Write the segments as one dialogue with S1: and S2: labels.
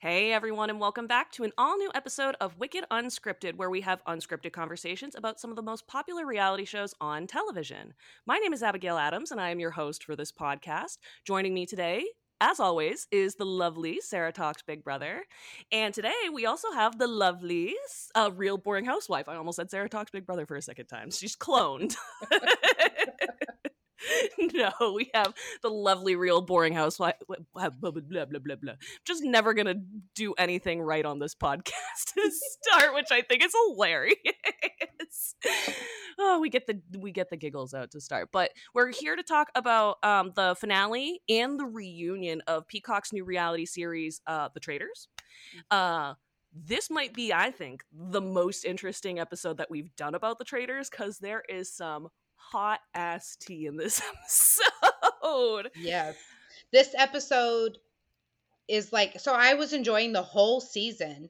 S1: Hey everyone, and welcome back to an all new episode of Wicked Unscripted, where we have unscripted conversations about some of the most popular reality shows on television. My name is Abigail Adams, and I am your host for this podcast. Joining me today, as always, is the lovely Sarah Talks Big Brother. And today we also have the lovely, uh, real boring housewife. I almost said Sarah Talks Big Brother for a second time. She's cloned. no, we have the lovely, real, boring housewife. Blah, blah, blah, blah, blah. Just never going to do anything right on this podcast to start, which I think is hilarious. oh, we get the we get the giggles out to start. But we're here to talk about um, the finale and the reunion of Peacock's new reality series, uh, The Traitors. Uh, this might be, I think, the most interesting episode that we've done about the Traitors because there is some hot ass tea in this episode.
S2: Yes. This episode is like so I was enjoying the whole season,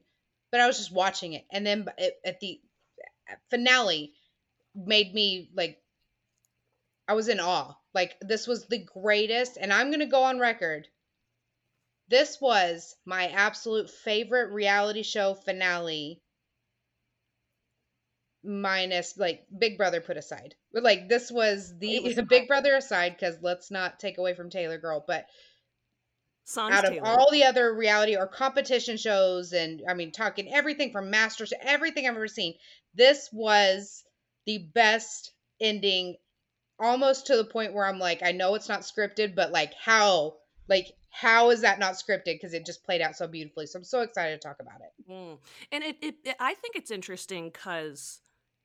S2: but I was just watching it and then at the finale made me like I was in awe. Like this was the greatest and I'm going to go on record. This was my absolute favorite reality show finale minus like Big Brother put aside. But like this was the was Big Brother aside because let's not take away from Taylor Girl, but Sans out of Taylor. all the other reality or competition shows, and I mean talking everything from Masters to everything I've ever seen, this was the best ending. Almost to the point where I'm like, I know it's not scripted, but like how, like how is that not scripted? Because it just played out so beautifully. So I'm so excited to talk about it.
S1: Mm. And it, it, it, I think it's interesting because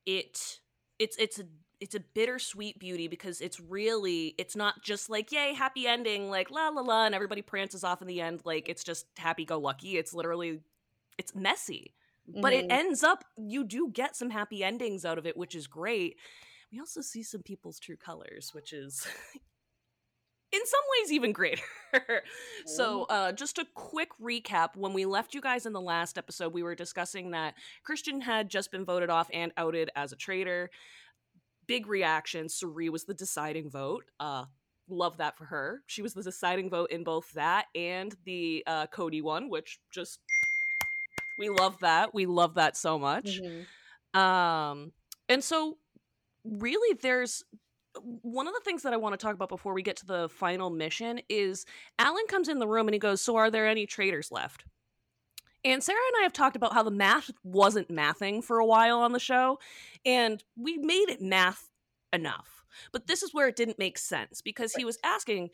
S1: it it's it's a it's a bittersweet beauty because it's really it's not just like yay happy ending like la la la and everybody prances off in the end like it's just happy go lucky it's literally it's messy mm-hmm. but it mm-hmm. ends up you do get some happy endings out of it which is great we also see some people's true colors which is in some ways even greater. so, uh, just a quick recap. When we left you guys in the last episode, we were discussing that Christian had just been voted off and outed as a traitor. Big reaction. Cirie was the deciding vote. Uh, love that for her. She was the deciding vote in both that and the uh, Cody one, which just we love that. We love that so much. Mm-hmm. Um, and so really, there's one of the things that I want to talk about before we get to the final mission is Alan comes in the room and he goes, So are there any traitors left? And Sarah and I have talked about how the math wasn't mathing for a while on the show, and we made it math enough. But this is where it didn't make sense because he was asking,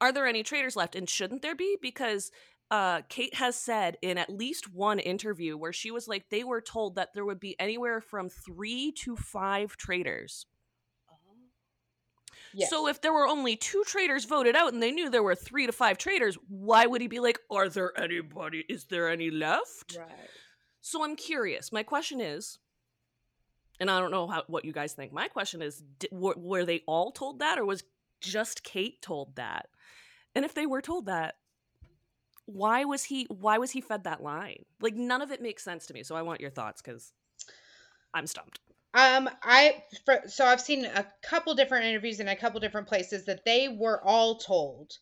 S1: Are there any traitors left? And shouldn't there be? Because uh, Kate has said in at least one interview where she was like, they were told that there would be anywhere from three to five traitors Yes. So if there were only two traitors voted out and they knew there were three to five traitors, why would he be like, "Are there anybody? Is there any left?" Right. So I'm curious. My question is, and I don't know how, what you guys think. My question is, did, were, were they all told that, or was just Kate told that? And if they were told that, why was he why was he fed that line? Like none of it makes sense to me. So I want your thoughts because I'm stumped.
S2: Um, I for, so I've seen a couple different interviews in a couple different places that they were all told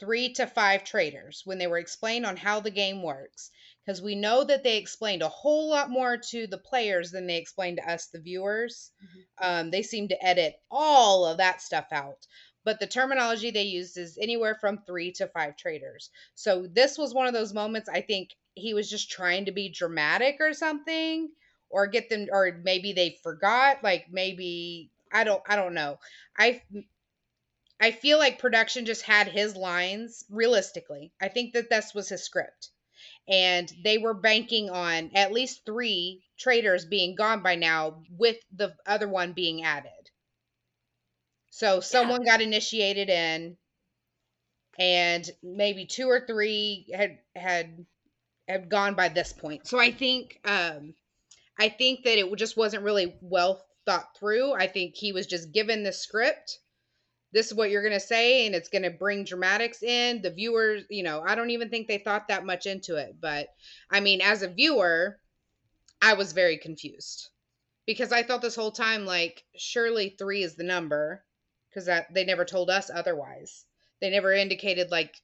S2: three to five traitors when they were explained on how the game works. Because we know that they explained a whole lot more to the players than they explained to us the viewers. Mm-hmm. um, they seem to edit all of that stuff out. But the terminology they used is anywhere from three to five traitors so this was one of those moments i think he was just trying to be dramatic or something or get them or maybe they forgot like maybe i don't i don't know. I i feel like production just had his lines realistically. I think that this was his script. And they were banking on at least three traitors being gone by now with the other one being added. So someone yeah. got initiated in and maybe two or three had had had gone by this point. So i think um I think that it just wasn't really well thought through. I think he was just given the script. This is what you're going to say, and it's going to bring dramatics in. The viewers, you know, I don't even think they thought that much into it. But I mean, as a viewer, I was very confused because I thought this whole time, like, surely three is the number because that they never told us otherwise. They never indicated, like,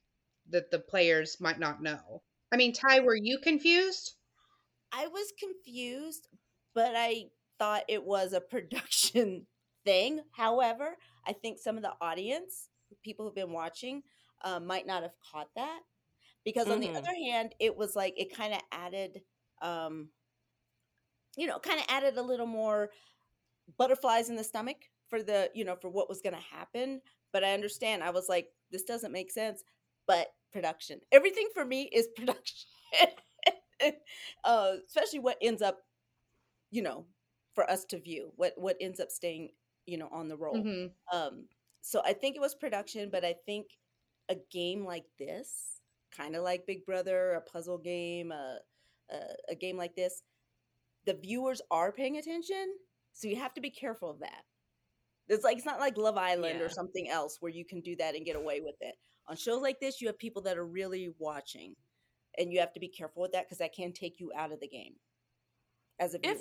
S2: that the players might not know. I mean, Ty, were you confused?
S3: I was confused, but I thought it was a production thing. However, I think some of the audience, people who've been watching, uh, might not have caught that because on the
S1: Mhm.
S3: other hand, it was like it kind of added, um, you know, kind of added a little more butterflies in the stomach for the, you know, for what was going to happen. But I understand. I was like, this doesn't make sense. But production, everything for me is production. uh, especially what ends up, you know, for us to view what what ends up staying, you know, on the roll.
S2: Mhm.
S3: Um, so I think it was production, but I think a game like this, kind of like Big Brother, a puzzle game, a, a a game like this, the viewers are paying attention, so you have to be careful of that. It's like it's not like Love Island
S1: Yeah.
S3: or something else where you can do that and get away with it. On shows like this, you have people that are really watching, and you have to be careful with that because that can take you out of the game as a viewer.
S1: If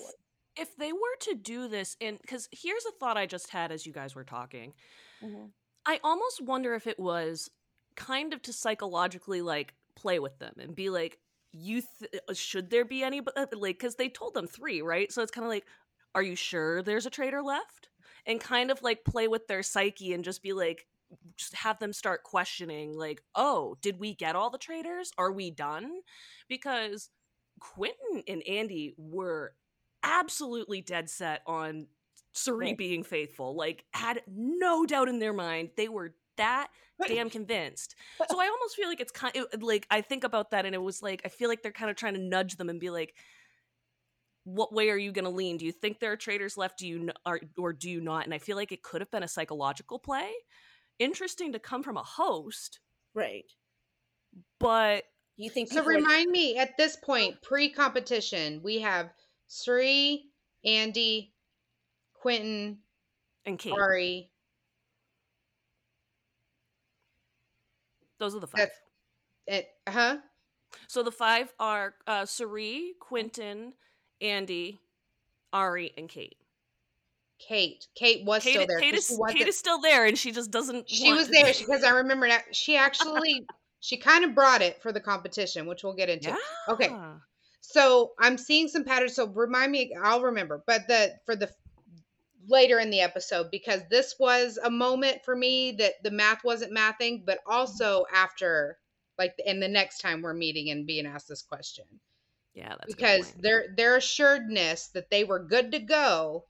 S1: if they were to do this in cuz here's a thought I just had as you guys were talking.
S3: Mhm.
S1: I almost wonder if it was kind of to psychologically like play with them and be like you th- uh, should there be any but like cuz they told them 3, right? So it's kind of like are you sure there's a traitor left? And kind of like play with their psyche and just be like have them start questioning like, "Oh, did we get all the traitors? Are we done?" Because Quentin and Andy were absolutely dead set on
S3: Cirie
S1: being faithful. Like, had no doubt in their mind. They were that damn convinced. So I almost feel like it's kind of like I think about that and it was like I feel like they're kind of trying to nudge them and be like what way are you going to lean? Do you think there are traitors left? Do you or, or do you not? And I feel like it could have been a psychological play. Interesting to come from a host,
S3: Right.
S1: but
S3: you think
S2: So
S3: people are-
S2: remind me at this point, pre-competition, we have Cirie, Andy, Quentin,
S1: and Kate,
S2: Ari.
S1: those are the five.
S2: That's it. Huh?
S1: So the five are uh Cirie, Quentin, Andy, Ari, and Kate.
S2: Kate. Kate was
S1: Kate,
S2: still there.
S1: Kate, is, Kate is still there, and she just doesn't.
S2: she was there because I remember that she actually she kind of brought it for the competition, which we'll get into.
S1: Yeah.
S2: Okay. So I'm seeing some patterns. So remind me, I'll remember. But the for the later in the episode because this was a moment for me that the math wasn't mathing, but also after like and the next time we're meeting and being asked this question
S1: Yeah, that's
S2: because their their assuredness that they were good to go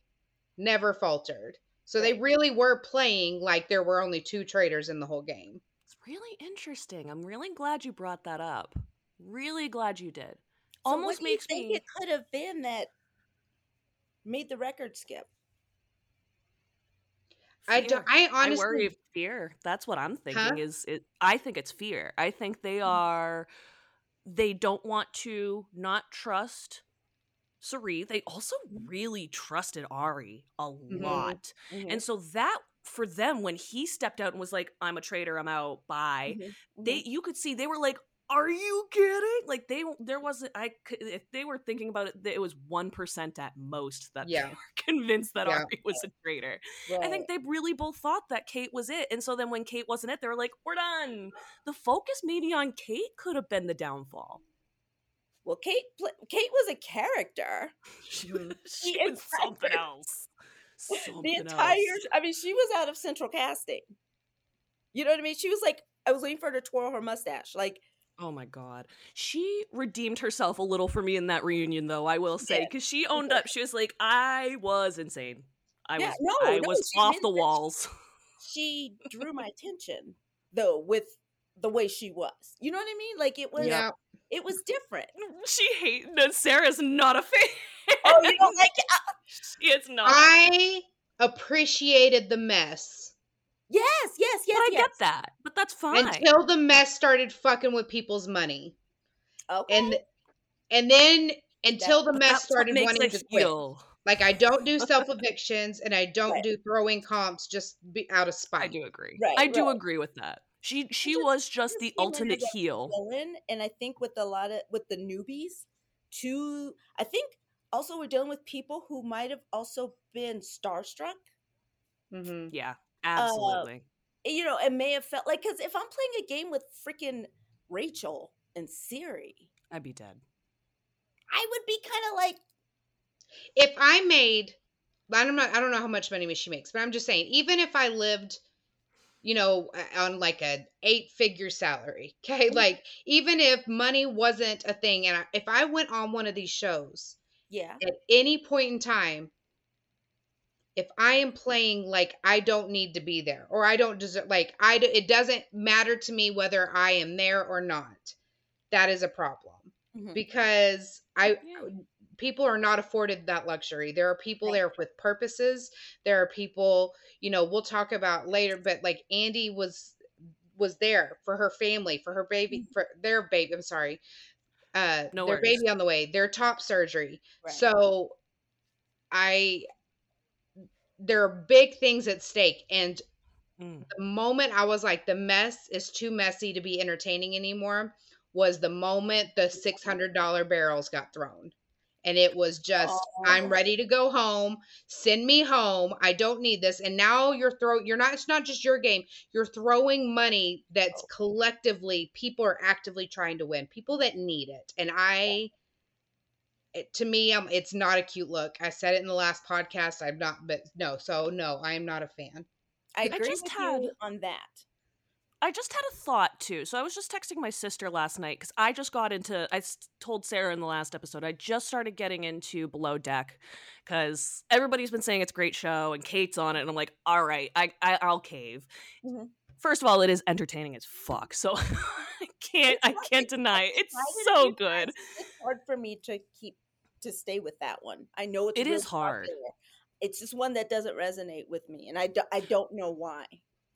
S2: never faltered. So they really were playing like there were only two traitors in the whole game.
S1: It's really interesting. I'm really glad you brought that up. Really glad you did.
S3: So what
S1: Almost
S3: do you
S1: makes
S3: think
S1: me.
S3: it could have been that made the record skip.
S2: I don't I
S1: I
S2: honestly
S1: worry fear. That's what I'm thinking. Is it? I think it's fear. I think they mm. are. They don't want to not trust Cirie. They also really trusted Ari a lot,
S3: Mm-hmm.
S1: and so that for them when he stepped out and was like, "I'm a traitor. I'm out. Bye."
S3: Mhm.
S1: They you could see they were like. Are you kidding? Like they, there wasn't. I could, if they were thinking about it, it was one percent at most that
S2: Yeah.
S1: they were convinced that
S2: Yeah.
S1: Ari was a traitor. I think they really both thought that Kate was it. And so then when Kate wasn't it, they were like, we're done. The focus maybe on Kate could have been the downfall.
S3: Well, Kate. Kate was a character.
S1: She was, she was something else. Something
S3: the entire.
S1: else.
S3: I mean, she was out of central casting. You know what I mean? She was like, I was waiting for her to twirl her mustache. Like,
S1: Oh my god. She redeemed herself a little for me in that reunion though, I will say, because she owned up. She was like, I was insane. I
S3: Yeah,
S1: was
S3: no,
S1: I
S3: no,
S1: was off the
S3: that she-
S1: walls.
S3: she drew my attention though with the way she was. You know what I mean? Like it was.
S2: Yeah.
S3: It was different.
S1: she hate no, Sarah's not a fan.
S3: Oh, you don't like it?
S1: Uh, she is not.
S2: I appreciated the mess
S3: Yes, yes, yes.
S1: but I
S3: yes.
S1: get that. But that's fine.
S2: until the mess started fucking with people's money.
S3: Okay.
S2: And and then until the mess started wanting
S1: a
S2: to quit. Like I don't do self evictions and I don't
S3: Right.
S2: do throwing comps just be, out of spite.
S1: I do agree.
S3: Right,
S1: I do agree with that. She she
S3: just-
S1: was just
S3: just
S1: the ultimate heel.
S3: villain, and I think with a lot of with the newbies, too. I think also we're dealing with people who might have also been starstruck.
S2: hmm
S1: Yeah, absolutely.
S3: You know, it may have felt like because if I'm playing a game with freaking Rachel and Cirie,
S1: I'd be dead.
S3: I would be kind of like,
S2: If I made, I don't know, I don't know how much money she makes, but I'm just saying, even if I lived, you know, on like a eight figure salary, okay,
S3: Mhm.
S2: like even if money wasn't a thing, and I, if I went on one of these shows
S3: yeah,
S2: at any point in time, if I am playing like I don't need to be there or I don't deserve, like I, it doesn't matter to me whether I am there or not. That is a problem
S3: mhm,
S2: because I
S1: Yeah.
S2: People are not afforded that luxury. There are people
S3: Right.
S2: there with purposes. There are people, you know, we'll talk about later, but like Andy was was there for her family, for her baby,
S3: Mhm.
S2: for their baby. I'm sorry, uh,
S1: No
S2: their
S1: worries.
S2: baby on the way, their top surgery.
S3: right.
S2: So I there are big things at stake, and
S1: Mm.
S2: the moment I was like, the mess is too messy to be entertaining anymore, was the moment the six hundred dollar barrels got thrown. And it was just, I'm ready to go home. Send me home. I don't need this. And now you're throw you're not it's not just your game. You're throwing money that's
S3: Oh.
S2: collectively people are actively trying to win. People that need it. And I it, to me, um, it's not a cute look. I said it in the last podcast. I'm not, but no. So no, I am not a fan.
S3: I
S1: I
S3: agree
S1: just
S3: with
S1: had-
S3: you on that.
S1: I just had a thought too. So I was just texting my sister last night because I just got into. I told Sarah in the last episode I just started getting into Below Deck because everybody's been saying it's a great show and Kate's on it, and I'm like, all right, I, I I'll cave.
S3: Mhm.
S1: First of all, it is entertaining as fuck, so I can't I can't deny it. It's
S3: tried it a
S1: so good.
S3: It's hard for me to keep to stay with that one. I know it's
S1: It is
S3: really
S1: hard.
S3: popular. It's just one that doesn't resonate with me, and I, do, I don't know why.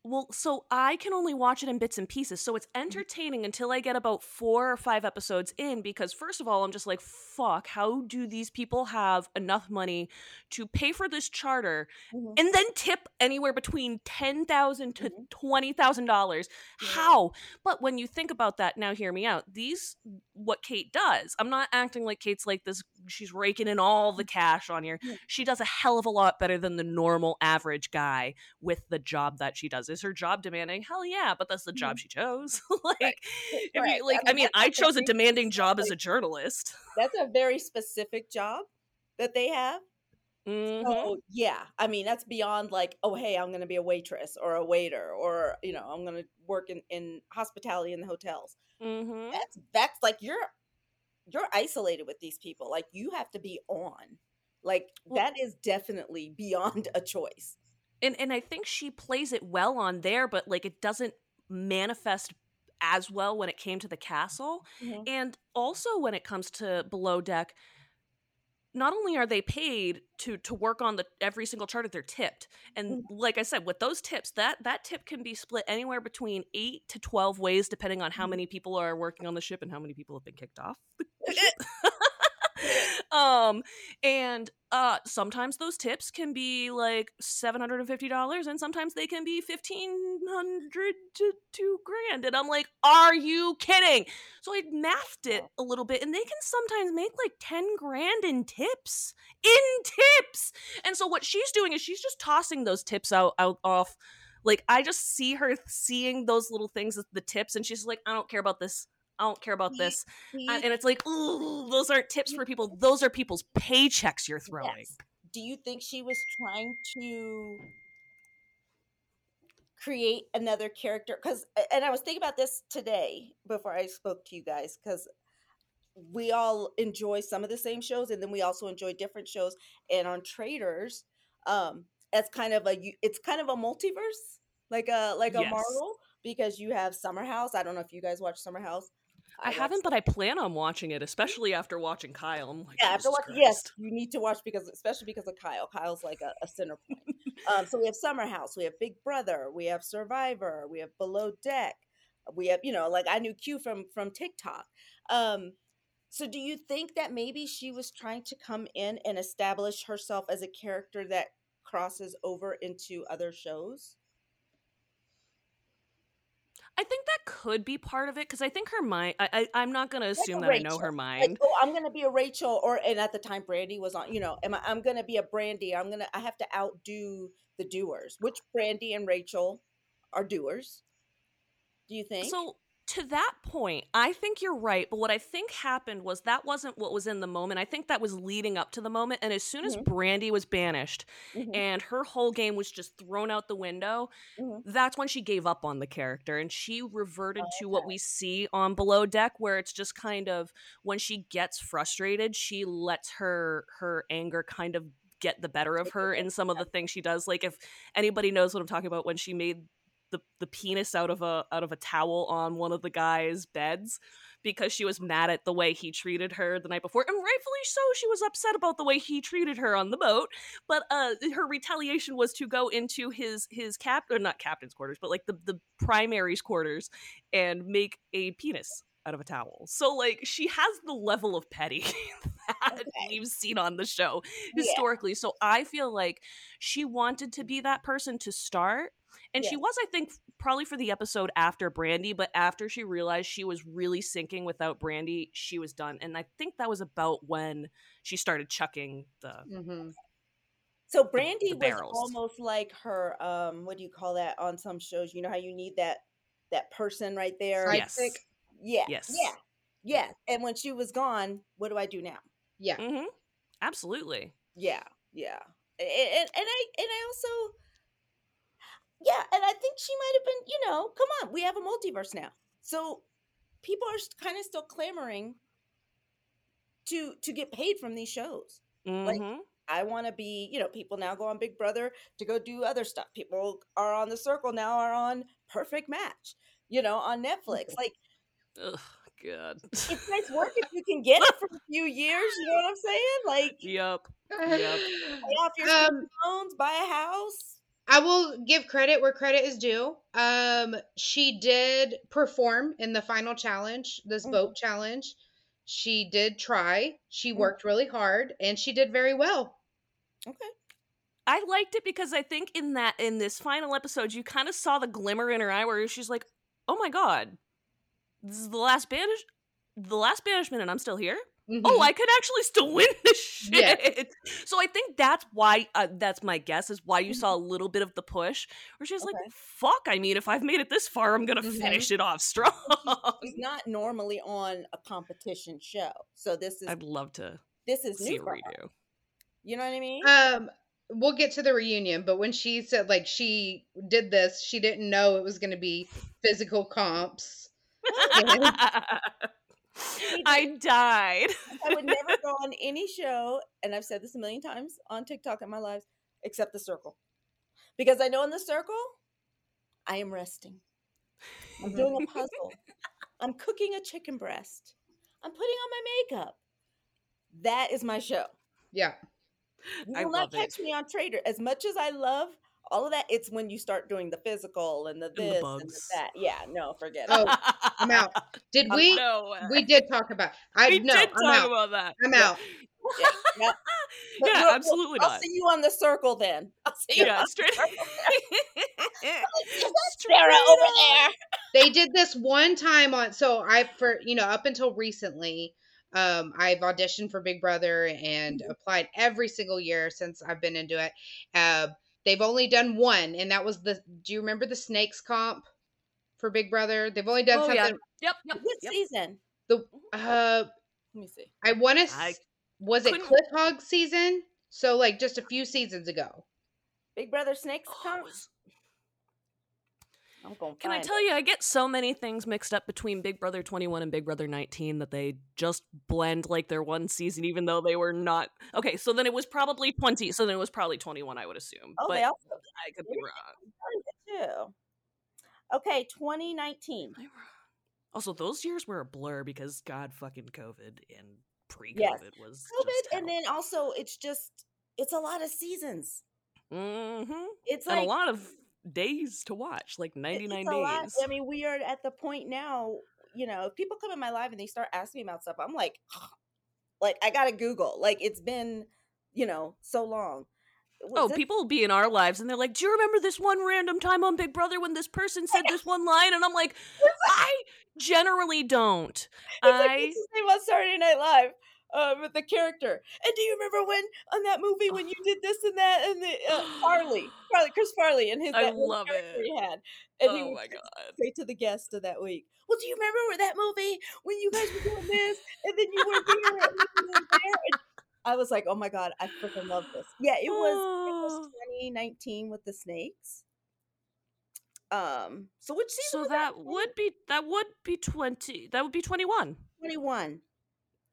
S1: Well, so I can only watch it in bits and pieces. So it's
S3: Mm-hmm.
S1: entertaining until I get about four or five episodes in because, first of all, I'm just like, fuck, how do these people have enough money to pay for this charter
S3: Mhm.
S1: and then tip anywhere between 10,000 to
S3: Mhm.
S1: $20,000?
S3: Yeah.
S1: How? But when you think about that, now hear me out. These, what Kate does, I'm not acting like Kate's like this, she's raking in all the cash on here.
S3: Yeah.
S1: She does a hell of a lot better than the normal average guy with the job that she does. Is her job demanding? Hell yeah, but that's the job she chose. like, if
S3: Right.
S1: you, like,
S3: I
S1: I
S3: mean,
S1: mean, I chose a demanding job as a journalist.
S3: That's a very specific job that they have.
S1: Mhm.
S3: So yeah, I mean that's beyond like, oh hey, I'm gonna be a waitress or a waiter or you know I'm gonna work in, in hospitality in the hotels.
S1: Mhm.
S3: That's that's like you're you're isolated with these people. Like you have to be on. Like that is definitely beyond a choice.
S1: And and I think she plays it well on there, but like it doesn't manifest as well when it came to the castle.
S3: Mhm.
S1: And also when it comes to below deck, not only are they paid to to work on the every single charter, they're tipped. And like I said, with those tips, that that tip can be split anywhere between eight to twelve ways, depending on how
S3: Mhm.
S1: many people are working on the ship and how many people have been kicked off. um and uh sometimes those tips can be like $750 and sometimes they can be 1500 to 2 grand and i'm like are you kidding? So i mathed it a little bit and they can sometimes make like 10 grand in tips in tips! And so what she's doing is she's just tossing those tips out out off like i just see her seeing those little things the tips and she's like i don't care about this i don't care about this uh, and it's like, ooh, those aren't tips for people. Those are people's paychecks you're throwing.
S3: yes. do you think she was trying to create another character? Because and I was thinking about this today before I spoke to you guys because we all enjoy some of the same shows and then we also enjoy different shows and on traitors um it's kind of a, it's kind of a multiverse like a like a
S1: Yes.
S3: marvel because you have summer house i don't know if you guys watch summer house
S1: I, haven't, but I plan on watching it, especially after watching Kyle. I'm like,
S3: yeah after
S1: Jesus
S3: watch yes you need to watch because especially because of kyle. Kyle's like a, a center point. Um so we have summer house we have big brother we have survivor we have below deck we have you know like i knew q from from tiktok. Um so do you think that maybe she was trying to come in and establish herself as a character that crosses over into other shows
S1: I think that could be part of it because I think her mind. I, I I'm not gonna assume
S3: a
S1: that I know
S3: Rachel,
S1: her
S3: like
S1: mind.
S3: oh i'm gonna be a rachel or and at the time brandi was on you know am I, i'm gonna be a brandi i'm gonna i have to outdo the doers which brandi and rachel are doers do you think
S1: So to that point, I think you're right. But what I think happened was that wasn't what was in the moment. I think that was leading up to the moment. And as soon as
S3: Mhm.
S1: Brandi was banished
S3: Mhm,
S1: and her whole game was just thrown out the window,
S3: mhm.
S1: that's when she gave up on the character and she reverted
S3: Oh,
S1: to what we see on Below Deck, where it's just kind of when she gets frustrated, she lets her her anger kind of get the better of her in some of the things she does. Like if anybody knows what I'm talking about, when she made the the penis out of a out of a towel on one of the guys' beds because she was mad at the way he treated her the night before and rightfully so she was upset about the way he treated her on the boat but uh her retaliation was to go into his his cap or not captain's quarters but like the the primary's quarters and make a penis out of a towel. So like she has the level of petty
S3: Okay.
S1: we've seen on the show
S3: Yeah.
S1: historically so i feel like she wanted to be that person to start and she was i think probably for the episode after brandi but after she realized she was really sinking without brandi she was done and i think that was about when she started chucking the
S2: hmm
S3: So Brandi
S1: the
S3: was almost like her um what do you call that on some shows? You know how you need that that person right there?
S1: Yes
S3: Yeah.
S1: Yes.
S3: Yeah. Yeah. And when she was gone, what do I do now?
S2: Yeah.
S1: hmm absolutely
S3: Yeah. Yeah. And, and, and I and I also yeah, and I think she might have been, you know, come on, we have a multiverse now. So people are kind of still clamoring to to get paid from these shows. Like,
S1: Mhm.
S3: I want to be, you know, people now go on Big Brother to go do other stuff. People are on the circle now are on Perfect Match, you know, on Netflix. Like
S1: Ugh, god
S3: it's nice work if you can get it for a few years, you know what I'm saying? Like
S1: yep Yep.
S3: pay off your
S2: Um,
S3: student loans, buy a house.
S2: I will give credit where credit is due. Um, she did perform in the final challenge, this
S3: Mhm.
S2: boat challenge. She did try. She
S3: Mhm.
S2: worked really hard, and she did very well.
S3: Okay.
S1: I liked it because I think in that in this final episode you kind of saw the glimmer in her eye where she's like, "Oh my god, this is the last banish, the last banishment, and I'm still here.
S2: Mhm.
S1: Oh, I could actually still win this shit."
S2: Yeah.
S1: So I think that's why uh, that's my guess is why you saw a little bit of the push where she's like, "Fuck, I mean, if I've made it this far, I'm gonna
S2: Mhm.
S1: finish it off strong."
S3: She's not normally on a competition show. So this is
S1: I'd love to
S3: this is
S1: see
S3: new
S1: a
S3: for
S1: redo.
S3: You know what I mean?
S2: Um, we'll get to the reunion, but when she said like she did this, she didn't know it was going to be physical comps.
S1: I died.
S3: I would never go on any show, and I've said this a million times on TikTok in my lives, except the circle. Because I know in the circle, I am resting. I'm doing a puzzle. I'm cooking a chicken breast. I'm putting on my makeup. That is my show.
S2: Yeah.
S3: You
S1: I
S3: will
S1: love
S3: not
S1: it.
S3: catch me on Trader. As much as I love all of that, it's when you start doing the physical and the
S1: the
S3: this and the
S1: bugs.
S3: that. Yeah, no, forget it.
S2: Oh, I'm out. Did
S3: I'm
S2: we?
S1: no.
S2: We did talk about. I
S1: We
S2: no.
S1: did
S2: I'm
S1: talk
S2: out.
S1: about that.
S2: I'm out.
S3: Yeah, yeah. But
S1: yeah,
S3: we'll- we'll-
S1: absolutely
S3: I'll
S1: not.
S3: see you on the circle then. I'll see you.
S1: Yeah,
S3: on
S1: straight. Straight
S3: Sarah over there?
S2: they did this one time on so i for you know up until recently um i've auditioned for big brother and
S3: Mm-hmm.
S2: applied every single year since i've been into it uh they've only done one and that was the do you remember the snakes comp for big brother they've only done
S1: Oh, yeah.
S2: something
S1: Yep, yep,
S3: What
S1: yep.
S3: season?
S2: The uh
S3: Let me see.
S2: i want to
S1: I
S2: was it
S1: couldn't-
S2: cliff hog season so like just a few seasons ago
S3: Big Brother Snakes
S1: Oh, it
S3: count?
S1: was-
S3: I'm going
S1: Can I tell you, I get so many things mixed up between Big Brother 21 and Big Brother 19 that they just blend like they're one season, even though they were not. Okay, so then it was probably 20. So then it was probably 21, I would assume.
S3: Oh,
S1: but
S3: they also
S1: I could be wrong.
S3: too. Okay, 2019.
S1: I'm. Also, those years were a blur because God fucking COVID and pre COVID
S3: Yes.
S1: was.
S3: COVID, and then also it's just it's a lot of seasons.
S1: Mm-hmm.
S3: It's
S1: and
S3: like
S1: a lot of days to watch, like 99
S3: it's a lot.
S1: days.
S3: I mean, we are at the point now. You know, if people come in my live and they start asking me about stuff, I'm like, like I gotta Google. Like it's been, you know, so long. Was
S1: Oh,
S3: this-
S1: people will be in our lives and they're like, Do you remember this one random time on Big Brother when this person said this one line? And I'm like, I generally don't.
S3: It's like
S1: I
S3: what's his name on Saturday Night Live. Uh, with the character. And do you remember when on that movie when you did this and that and the uh, Farley, Farley, Chris Farley, and his
S1: I
S3: that one
S1: love it.
S3: he had, and
S1: oh
S3: would
S1: my god.
S3: straight to the guest of that week. Well, do you remember where that movie when you guys were doing this and then you were there and then you were there? And I was like, oh my god, I freaking love this. Yeah, it was it was
S1: Oh.
S3: 2019 with the snakes. Um, so which season
S1: So
S3: was
S1: that would be that would be 20 that would be 21.
S3: 21.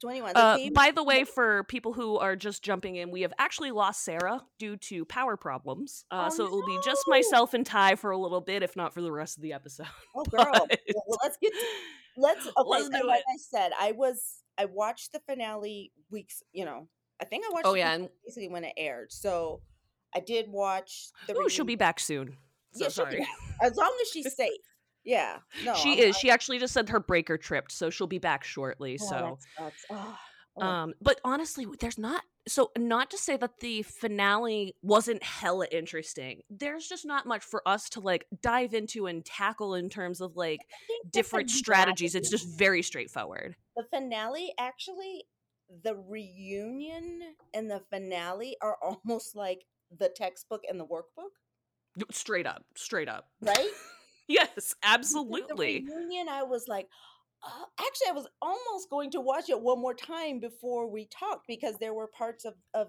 S3: 21. The
S1: Uh, by the way, for people who are just jumping in, we have actually lost Sarah due to power problems. Uh,
S3: Oh,
S1: so it will be just myself and Ty for a little bit, if not for the rest of the episode.
S3: Oh girl.
S1: But-
S3: Well, well, let's get to, let's okay,
S1: Let's
S3: so like
S1: it.
S3: I said, I was I watched the finale weeks, you know. I think I watched
S1: Oh
S3: it
S1: yeah, and
S3: basically when it aired. So I did watch the
S1: ooh, she'll be back soon. So
S3: Yeah,
S1: sorry.
S3: as long as she's safe. Yeah. No.
S1: she
S3: I'm-
S1: is. She actually just said her breaker tripped, so she'll be back shortly.
S3: Oh,
S1: so
S3: that sucks. Oh, oh.
S1: Um, but honestly, there's not so not to say that the finale wasn't hella interesting. There's just not much for us to like dive into and tackle in terms of like
S3: I think the
S1: different strategies. It's just very straightforward.
S3: the finale actually the reunion and the finale are almost like the textbook and the workbook,
S1: Straight up, straight up.
S3: right?
S1: Yes, absolutely.
S3: The reunion, I was like, uh, actually, I was almost going to watch it one more time before we talked because there were parts of of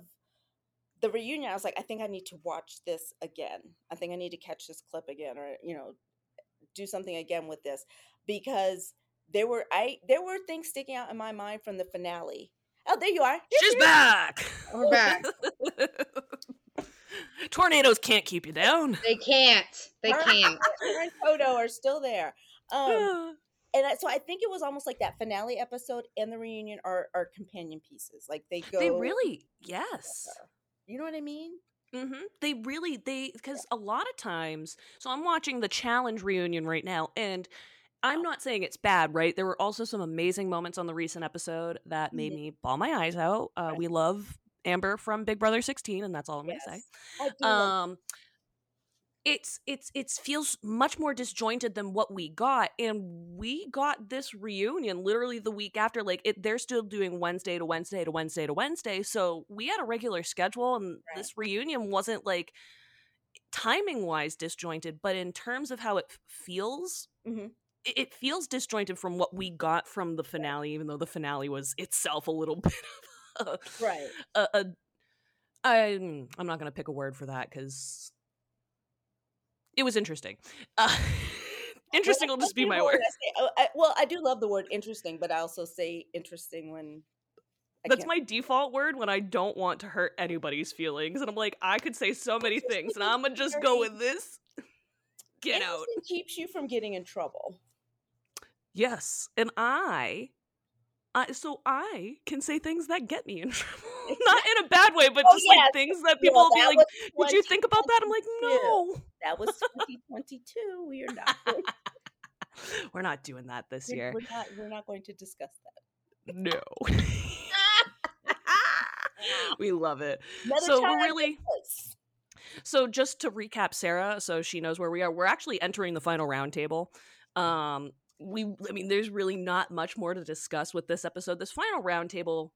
S3: the reunion. I was like, I think I need to watch this again. I think I need to catch this clip again, or you know, do something again with this because there were I there were things sticking out in my mind from the finale. Oh, there you are.
S1: She's back.
S2: We're back.
S1: Tornadoes can't keep you down.
S2: They can't. They can't.
S3: her and Toto are still there. Um, and I, so I think it was almost like that finale episode and the reunion are are companion pieces. Like they go.
S1: they really, yes.
S3: together. You know what I mean?
S1: Mm-hmm. They really they because a lot of times. So I'm watching the challenge reunion right now, and I'm not saying it's bad, right? There were also some amazing moments on the recent episode that made
S3: Mhm.
S1: me bawl my eyes out. Uh, We love Amber from Big Brother 16, and that's all I'm
S3: Yes.
S1: gonna say.
S3: I do love-
S1: Um, it's it's it's feels much more disjointed than what we got, and we got this reunion literally the week after. Like it, they're still doing Wednesday to Wednesday to Wednesday to Wednesday, so we had a regular schedule, and
S3: Right.
S1: this reunion wasn't like timing wise disjointed, but in terms of how it feels.
S3: Mhm.
S1: it- feels disjointed from what we got from the finale, even though the finale was itself a little bit
S3: right.
S1: a, a I'm I'm not gonna pick a word for that because it was interesting. Uh, interesting will just be my word.
S3: I oh, I- well, I do love the word interesting, but I also say interesting when. I
S1: That's
S3: can't-
S1: my default word when I don't want to hurt anybody's feelings, and I'm like, I could say so many things, and I'm gonna just go with this. Get out.
S3: Interesting keeps you from getting in trouble.
S1: Yes, and I. I, so I can say things that get me in trouble, not in a bad way, but
S3: Oh,
S1: just
S3: yes,
S1: like things that people will be like, "Did you think about that?" I'm like, "No,
S3: That was 2022. We are not. going-
S1: we're not doing that this
S3: we're,
S1: year."
S3: we're not. We're not going to discuss that.
S1: No. we love it.
S3: Another
S1: So we're really so just to recap Sarah, so she knows where we are. We're actually entering the final roundtable. Um we I mean there's really not much more to discuss with this episode. This final roundtable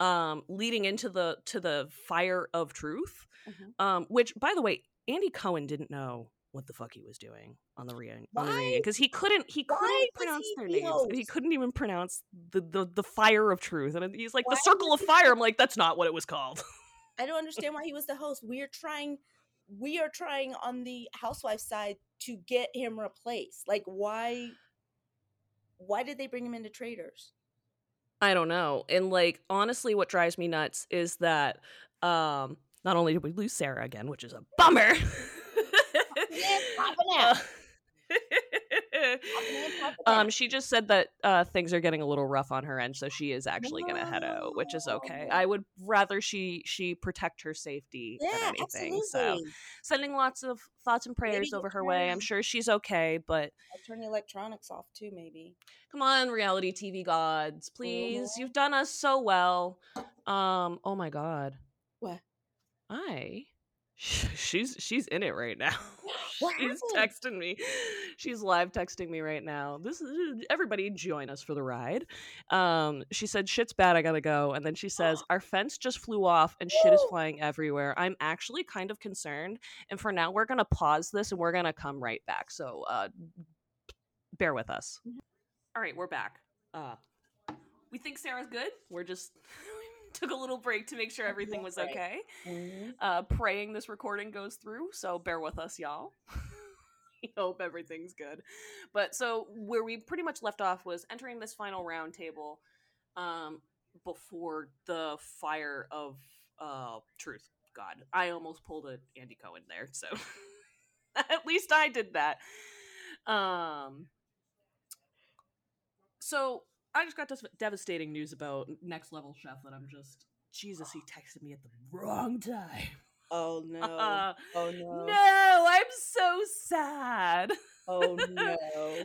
S1: um leading into the to the fire of truth.
S3: Mhm.
S1: Um which by the way, Andy Cohen didn't know what the fuck he was doing on the reunion on the
S3: Why?
S1: reunion because he couldn't he
S3: Why
S1: couldn't pronounce
S3: he
S1: their
S3: the
S1: names he couldn't even pronounce the the, the fire of truth and he's like
S3: Why
S1: the circle of fire i'm like that's not what it was called
S3: I don't understand why he was the host. We are trying. We are trying on the housewife side to get him replaced. Like why? Why did they bring him into traitors?
S1: I don't know. And like honestly what drives me nuts is that um not only did we lose Sarah again, which is a bummer.
S3: Yeah,
S1: um she just said that uh things are getting a little rough on her end so she is actually going to head out, which is okay. I would rather she she protect her safety
S3: Yeah,
S1: than anything. So sending lots of thoughts and prayers
S3: Maybe
S1: over her way. I'm sure she's okay, but
S3: I'll turn the electronics off too, maybe.
S1: come on reality tv gods please
S3: Mhm.
S1: you've done us so well um oh my god
S3: What?
S1: i She's she's in it right now.
S3: What
S1: she's
S3: happened?
S1: texting me. She's live texting me right now. This is everybody join us for the ride. Um, she said shit's bad. I gotta go. And then she says our fence just flew off and shit is flying everywhere. I'm actually kind of concerned. And for now, we're gonna pause this and we're gonna come right back. So uh, bear with us. All right, we're back. Uh, we think Sarah's good. We're just took a little break to make sure everything was okay.
S3: Mhm.
S1: Uh, praying this recording goes through, so bear with us, y'all. we hope everything's good. But so where we pretty much left off was entering this final round table um, before the fire of uh, truth. God, I almost pulled a Andy Cohen there, so at least I did that. Um, so I just got this devastating news about Next Level Chef that I'm just Jesus. He texted me at the wrong time.
S3: Oh no.
S1: Uh,
S3: oh no.
S1: no, I'm so sad.
S3: Oh no.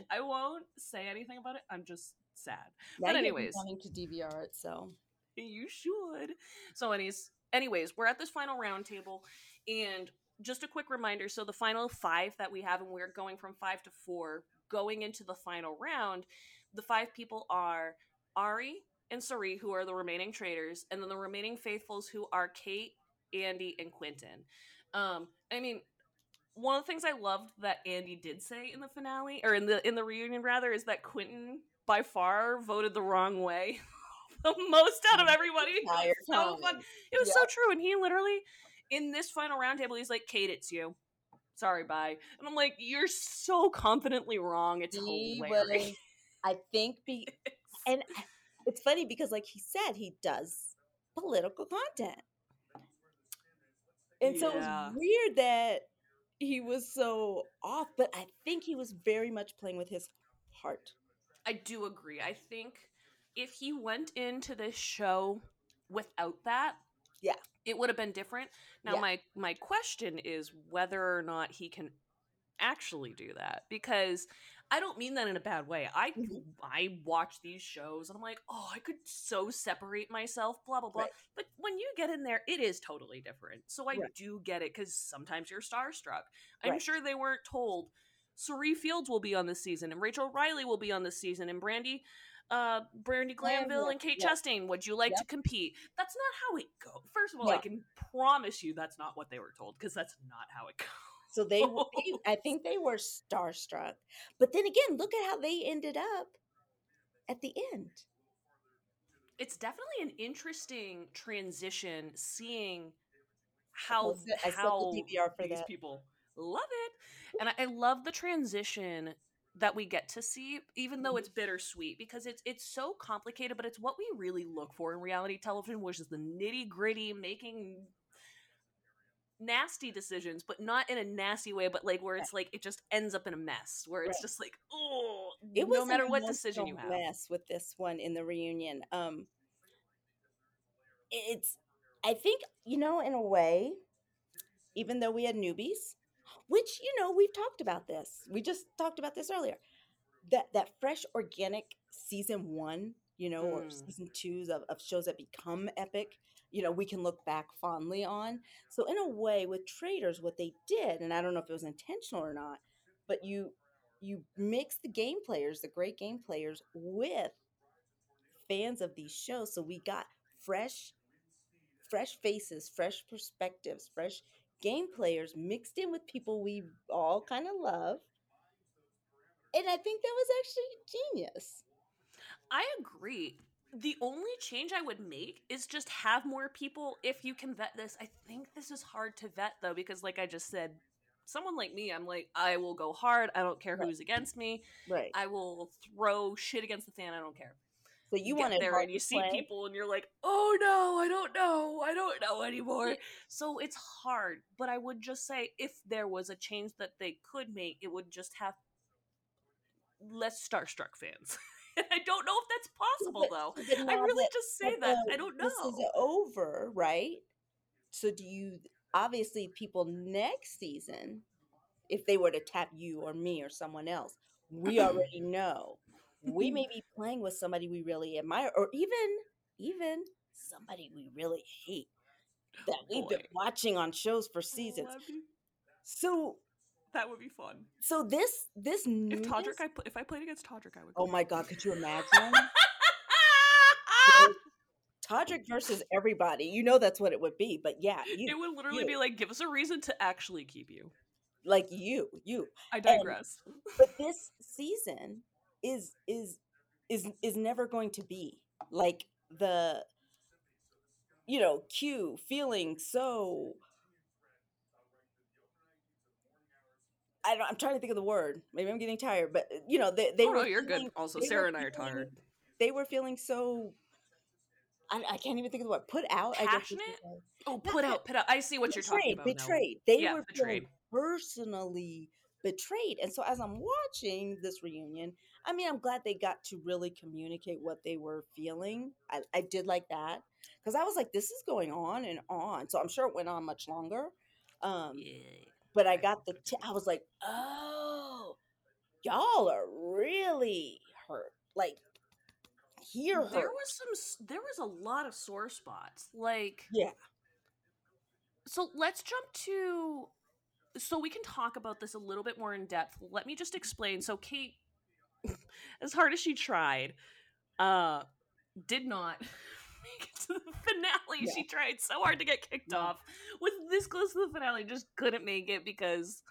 S1: I won't say anything about it. I'm just sad.
S3: Now
S1: But anyways.
S3: wanting to DVR it, so
S1: You should. So, anyways, anyways, we're at this final round table, and just a quick reminder. So, the final five that we have, and we're going from five to four, going into the final round. The five people are Ari and Cirie, who are the remaining traitors, and then the remaining faithfuls, who are Kate, Andy, and Quentin. Um, I mean, one of the things I loved that Andy did say in the finale, or in the in the reunion rather, is that Quentin by far voted the wrong way the most out of everybody. It was so fun. It was so true, and he literally in this final roundtable, he's like, "Kate, it's you." Sorry, bye. And I'm like, you're so confidently wrong. It's
S3: he
S1: hilarious.
S3: was I think be and eh, it's funny because like he said he does political content. And so
S1: Yeah.
S3: it's weird that he was so off, but I think he was very much playing with his heart.
S1: I do agree. I think if he went into this show without that,
S3: Yeah.
S1: it would have been different. Now
S3: Yeah.
S1: my my question is whether or not he can actually do that because I don't mean that in a bad way. I
S3: Mhm.
S1: I watch these shows and I'm like, "Oh, I could so separate myself, blah blah blah."
S3: Right.
S1: But when you get in there, it is totally different. So I
S3: Right.
S1: do get it cuz sometimes you're starstruck. I'm
S3: Right.
S1: sure they weren't told Cirie Fields will be on this season and Rachel Reilly will be on this season and Brandi uh Brandi Glanville and Kate. Chastain, would you like
S3: Yep.
S1: to compete? That's not how it goes. First of all, I can promise you that's not what they were told because that's not how it goes.
S3: So they, they I think they were starstruck. But then again, look at how they ended up at the end.
S1: It's definitely an interesting transition seeing how
S3: I set the
S1: how
S3: DVR for
S1: these
S3: that.
S1: people love it, and I, I love the transition that we get to see, even though
S3: Mhm.
S1: it's bittersweet because it's it's so complicated, but it's what we really look for in reality television, which is the nitty gritty, making nasty decisions, but not in a nasty way, but like where it's like it just ends up in a mess, where it's
S3: Right.
S1: just like oh,
S3: It was
S1: no matter what decision you have.
S3: mess with this one in the reunion. Um, it's, I think, you know, in a way, even though we had newbies, which you know we've talked about this, we just talked about this earlier. That that fresh, organic season one, you know, or
S1: Mm.
S3: season twos of, of shows that become epic, you know, we can look back fondly on. So in a way, with traitors, what they did, and I don't know if it was intentional or not, but you you mix the game players, the great game players, with fans of these shows. So we got fresh, fresh faces, fresh perspectives, fresh game players mixed in with people we all kind of love. And I think that was actually genius.
S1: I agree. The only change I would make is just have more people if you can vet this. I think this is hard to vet though, because like I just said, someone like me, I'm like, I will go hard. I don't care
S3: Right.
S1: who's against me.
S3: Right.
S1: I will throw shit against the fan. I don't care.
S3: So you
S1: get
S3: want
S1: there and you see
S3: play.
S1: people and you're like, oh no, I don't know. I don't know anymore. So it's hard. But I would just say if there was a change that they could make, it would just have less starstruck fans. I don't know if that's possible though.
S3: but
S1: I really
S3: that-
S1: just say that. I don't know.
S3: This is over, right? So do you obviously people next season, if they were to tap you or me or someone else, we already know. We may be playing with somebody we really admire, or even even somebody we really hate. that oh, we've been watching on shows for
S1: Oh,
S3: seasons. So
S1: that would be fun.
S3: so this this
S1: If Todrick, I pl- if I played against Todrick, I would.
S3: oh my god, could you imagine? Todrick versus everybody. You know that's what it would be. But yeah,
S1: it would literally
S3: you.
S1: be like, give us a reason to actually keep you.
S3: like you, you.
S1: I digress.
S3: But this season is is is is never going to be like the you know, Q feeling so I don't, I'm trying to think of the word. Maybe I'm getting tired, but you know, they, they
S1: oh
S3: were
S1: no, you're good. Also, Sarah and I are
S3: feeling-
S1: tired.
S3: They were feeling so I, I can't even think of the word. Put out. I guess
S1: Passionate? Oh, put out, put out. I see what you're talking
S3: betrayed,
S1: about. now.
S3: betrayed. They
S1: Yeah,
S3: were
S1: betrayed.
S3: feeling personally betrayed. And so as I'm watching this reunion, I mean, I'm glad they got to really communicate what they were feeling. I, I did like that because I was like, this is going on and on. So I'm sure it went on much longer. Um,
S1: Yeah.
S3: But I got the, t- I was like, oh, y'all are really hurt. Like, here hurt.
S1: There was some. There was a lot of sore spots. Like,
S3: Yeah.
S1: so let's jump to. So we can talk about this a little bit more in depth. Let me just explain. So Kate, as hard as she tried, uh, did not make it to the finale.
S3: Yeah.
S1: She tried so hard to get kicked
S3: Yeah.
S1: off. Was this close to the finale, just couldn't make it because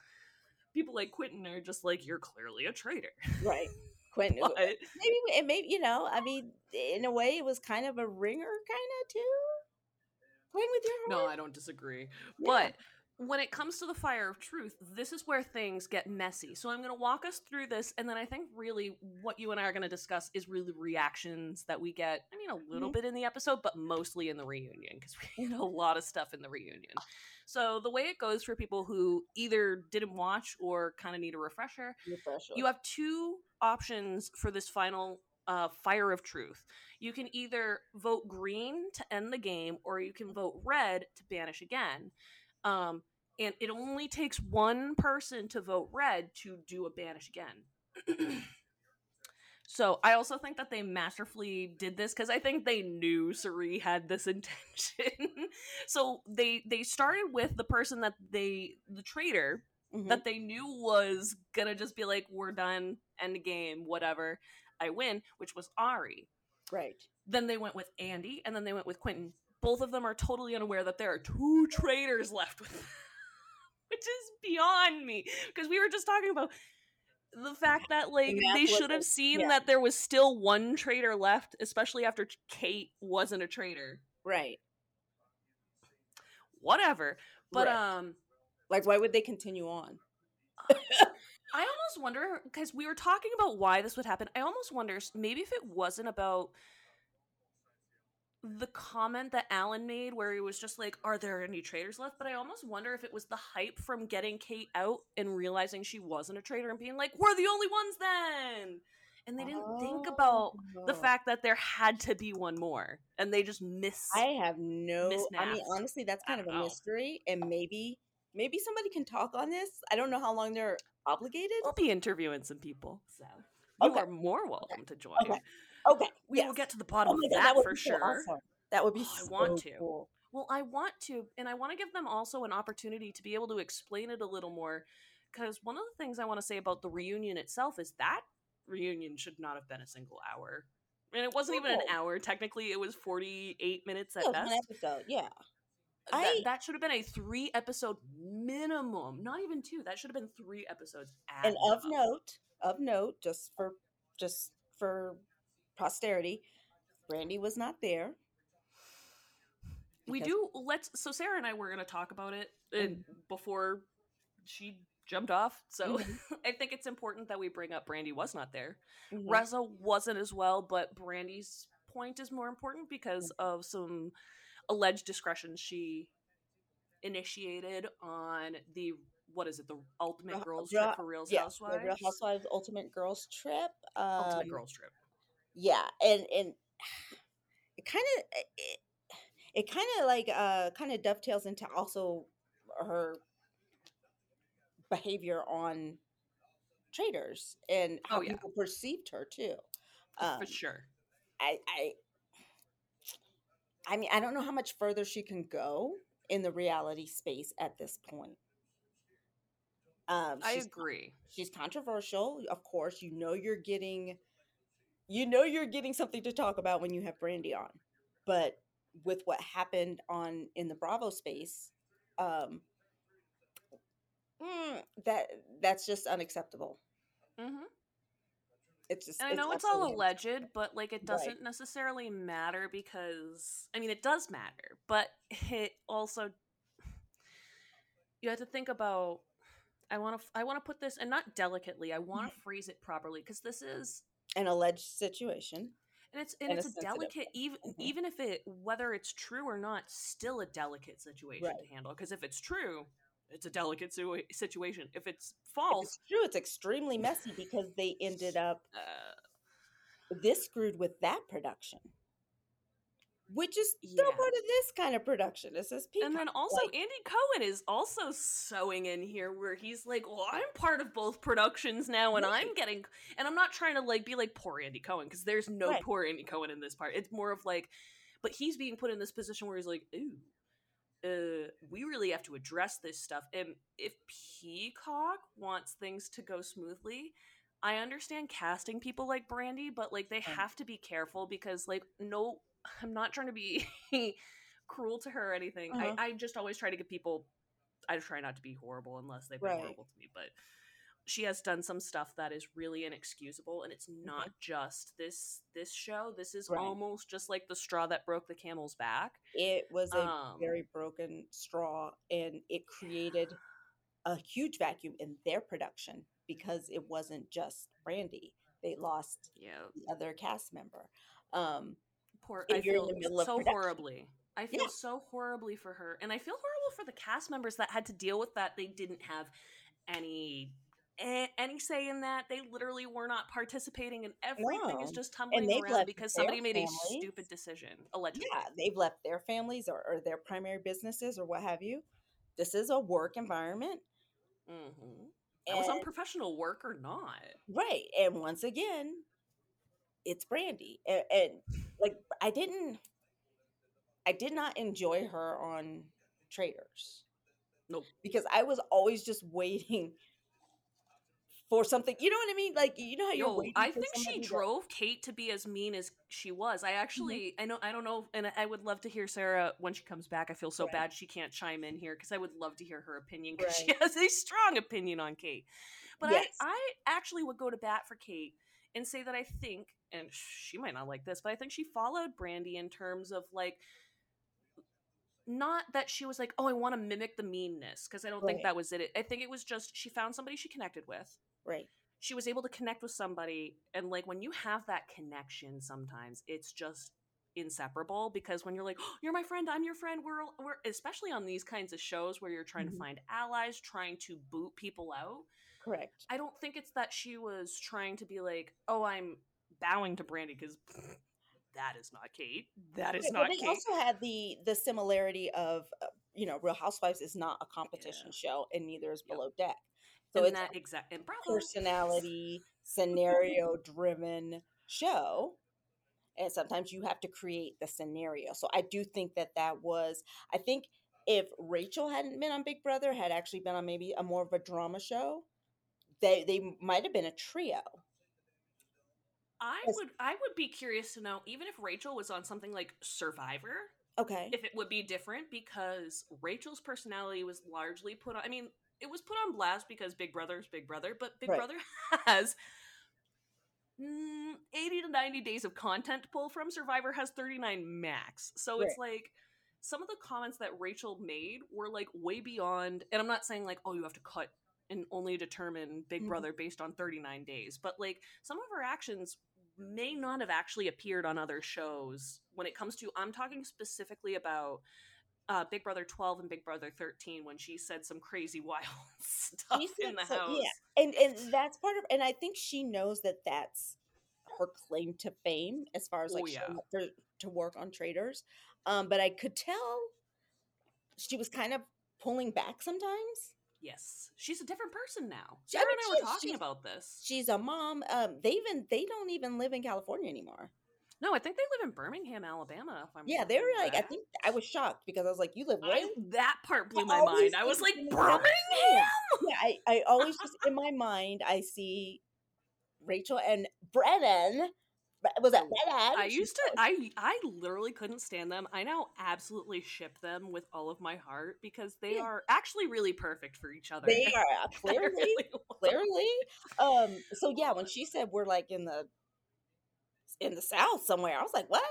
S1: people like Quentin are just like, "You're clearly a traitor."
S3: Right. Quentin,
S1: But
S3: maybe it maybe you know i mean in a way it was kind of a ringer kind of too playing with your heart.
S1: No, I don't disagree.
S3: Yeah.
S1: But when it comes to the fire of truth, this is where things get messy. So I'm going to walk us through this, and then I think really what you and I are going to discuss is really reactions that we get. I mean, a little
S3: Mhm.
S1: bit in the episode, but mostly in the reunion because we get a lot of stuff in the reunion. So the way it goes for people who either didn't watch or kind of need a refresher,
S3: refresher.
S1: you have two options for this final uh, fire of truth. You can either vote green to end the game, or you can vote red to banish again. Um, and it only takes one person to vote red to do a banish again. so I also think that they masterfully did this because I think they knew Cirie had this intention. so they they started with the person that they the traitor
S3: Mhm.
S1: that they knew was gonna just be like, we're done, end the game, whatever, I win, which was Ari.
S3: right
S1: Then they went with Andy, and then they went with Quentin. Both of them are totally unaware that there are two traitors left with which is beyond me. Because we were just talking about the fact that like they should have seen
S3: yeah.
S1: that there was still one traitor left, especially after Kate wasn't a traitor.
S3: right
S1: Whatever. But
S3: Right.
S1: um
S3: like why would they continue on
S1: I almost wonder because we were talking about why this would happen. I almost wonder maybe if it wasn't about the comment that Alan made where he was just like, Are there any traitors left? But I almost wonder if it was the hype from getting Kate out and realizing she wasn't a traitor and being like, We're the only ones then. And they didn't think about the
S3: Oh.
S1: fact that there had to be one more. And they just missed.
S3: i have no i mean honestly that's kind of a
S1: know.
S3: mystery and maybe maybe somebody can talk on this i don't know how long they're obligated
S1: we'll be interviewing some people. So you
S3: Okay.
S1: are more welcome to join.
S3: Okay. Okay
S1: We will get to the bottom
S3: oh
S1: of
S3: God,
S1: that,
S3: would
S1: for
S3: so
S1: sure.
S3: awesome. that would be
S1: Oh, I want to.
S3: cool.
S1: Well, I want to, and I want to give them also an opportunity to be able to explain it a little more. Because one of the things I want to say about the reunion itself is that reunion should not have been a single hour. And it wasn't even an hour. Technically, it was 48 minutes at best.
S3: one episode yeah uh,
S1: that,
S3: I-
S1: that should have been a three episode minimum. Not even two. That should have been three episodes. At
S3: and of note of note just for just for posterity brandi was not there
S1: we do let's so sarah and i were going to talk about it and
S3: Mm-hmm.
S1: before she jumped off so
S3: Mhm.
S1: i think it's important that we bring up brandi was not there
S3: Mhm.
S1: reza wasn't as well but brandi's point is more important because
S3: Mm-hmm.
S1: of some alleged discretion she initiated on the what is it the ultimate girls trip for real
S3: yeah,
S1: housewives
S3: the Real Housewives Ultimate Girls Trip. Um,
S1: ultimate girls trip
S3: Yeah, and and it kind of it, it kind of like uh kind of dovetails into also her behavior on traitors and how
S1: Oh, yeah.
S3: people perceived her too. Um,
S1: for sure
S3: I I I mean I don't know how much further she can go in the reality space at this point. Um,
S1: I
S3: she's
S1: agree.
S3: she's controversial, of course. You know you're getting, you know you're getting something to talk about when you have Brandi on, but with what happened on in the Bravo space, um, mm, that that's just unacceptable.
S1: Mm-hmm.
S3: It's just.
S1: And I know it's all alleged, but like it doesn't necessarily matter because I mean it does matter, but it also you have to think about I want to I want to put this and not delicately. I want to phrase it properly because this is
S3: an alleged situation.
S1: and it's and
S3: And
S1: it's
S3: a
S1: a delicate even
S3: Mhm.
S1: even if it whether it's true or not, still a delicate situation
S3: Right.
S1: to handle because if it's true, it's a delicate situa- situation. If it's
S3: If
S1: false,
S3: it's true, it's extremely messy because they ended up
S1: uh,
S3: this screwed with that production, which is still
S1: Yeah.
S3: part of this kind of production. It says Peacock.
S1: And then also
S3: like-
S1: Andy Cohen is also sewing in here where he's like, "Well, I'm part of both productions now, and I'm getting." And I'm not trying to like be like poor Andy Cohen because there's no
S3: Right.
S1: poor Andy Cohen in this part. It's more of like, but he's being put in this position where he's like, "Ooh, uh, we really have to address this stuff." And if Peacock wants things to go smoothly. I understand casting people like Brandi, but like they have to be careful because like no I'm not trying to be cruel to her or anything.
S3: Uh-huh.
S1: I, I just always try to give people I try not to be horrible unless they've been
S3: Right.
S1: horrible to me. But she has done some stuff that is really inexcusable and it's not just this this show. This is
S3: Mm-hmm. Right.
S1: almost just like the straw that broke the camel's back.
S3: it was a
S1: Um,
S3: very broken straw and it created a huge vacuum in their production because it wasn't just Brandi. They lost
S1: Yeah.
S3: the other cast member. Um,
S1: I feel
S3: the middle of
S1: so horribly. I feel
S3: Yeah.
S1: so horribly for her. And I feel horrible for the cast members that had to deal with that. They didn't have any any say in that. They literally were not participating and everything is just tumbling around because somebody made a stupid decision, allegedly.
S3: yeah, they've left their families or, or their primary businesses or what have you. This is a work environment.
S1: hmm That was
S3: and-
S1: unprofessional work or not.
S3: Right. And once again, it's Brandi. And, and like I didn't I did not enjoy her on Traitors.
S1: Nope.
S3: Because I was always just waiting for something. You know what I mean? Like you know how you're
S1: No, I think she drove Kate to be as mean as she was. I mm-hmm. actually, I know, I don't know, and I would love to hear Sarah when she comes back. I feel so
S3: Right.
S1: bad she can't chime in here because I would love to hear her opinion because she has a strong opinion on Kate. But
S3: Yes.
S1: I, I actually would go to bat for Kate and say that I think, and she might not like this, but I think she followed Brandi in terms of like. Not that she was like, oh, I want to mimic the meanness, because I don't think that was it. I think it was just she found somebody she connected with
S3: Right.
S1: she was able to connect with somebody and like when you have that connection sometimes it's just inseparable because when you're like oh, you're my friend i'm your friend we're, we're especially on these kinds of shows where you're trying
S3: Mhm.
S1: to find allies trying to boot people out
S3: Correct.
S1: i don't think it's that she was trying to be like oh i'm bowing to brandi because that is not kate that is
S3: Right,
S1: not
S3: they
S1: kate
S3: also had the the similarity of uh, you know Real Housewives is not a competition
S1: Yeah.
S3: show and neither is
S1: Yep.
S3: Below Deck. So
S1: and
S3: it's
S1: that exact and bravo
S3: personality scenario driven show and sometimes you have to create the scenario so i do think that that was i think if rachel hadn't been on big brother had actually been on maybe a more of a drama show they they might have been a trio
S1: i would i would be curious to know even if rachel was on something like survivor
S3: okay
S1: if it would be different because Rachel's personality was largely put on. I mean, it was put on blast because Big Brother is Big Brother, but Big
S3: Right.
S1: Brother has mm, 80 to 90 days of content pull from. Survivor has 39 max. So it's like some of the comments that Rachel made were like way beyond. And I'm not saying like, oh, you have to cut and only determine Big
S3: Mhm.
S1: Brother based on 39 days, but like some of her actions may not have actually appeared on other shows when it comes to i'm talking specifically about uh, big brother 12 and big brother 13 when she said some crazy wild stuff in the
S3: so-
S1: house
S3: yeah. and and that's part of and i think she knows that that's her claim to fame as far as like
S1: Oh, yeah.
S3: showing for, to work on traitors um but i could tell she was kind of pulling back sometimes
S1: yes she's a different person now
S3: I mean,
S1: and i were talking
S3: She's-
S1: about this
S3: she's a mom um they even they don't even live in california anymore
S1: No, I think they live in Birmingham, Alabama. If I'm
S3: Yeah, they were like, I think I was shocked because I was like, you live
S1: I, that part blew
S3: I
S1: my mind. I was like,
S3: Birmingham.
S1: Birmingham.
S3: Yeah, I, I always just in my mind I see Rachel and Brendon. Was that Brendon?
S1: I used to, I, I literally couldn't stand them. I now absolutely ship them with all of my heart because they
S3: Yeah.
S1: are actually really perfect for each other.
S3: They are uh, clearly,
S1: really
S3: clearly. Um. So yeah, when she said we're like in the in the South somewhere, I was like, what?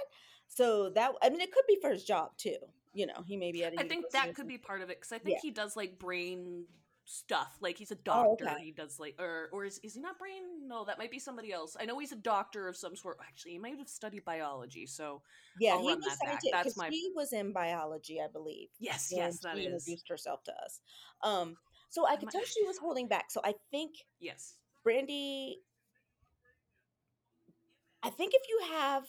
S3: So that I mean, it could be for his job too. You know, he may be at. a
S1: I think that could be part of it because I think
S3: Yeah.
S1: he does like brain stuff. Like he's a
S3: Oh,
S1: doctor.
S3: okay.
S1: He does like, or or is, is he not brain? No, that might be somebody else. I know he's a doctor of some sort. Actually, he might have studied biology. So
S3: Yeah,
S1: I'll
S3: he
S1: run
S3: was
S1: that
S3: scientific
S1: That's my-
S3: he was in biology, I believe.
S1: yes, yes, that
S3: she
S1: is
S3: introduced herself to us. Um, so I could tell she was holding back. So I think
S1: yes.
S3: Brandi, I think if you have,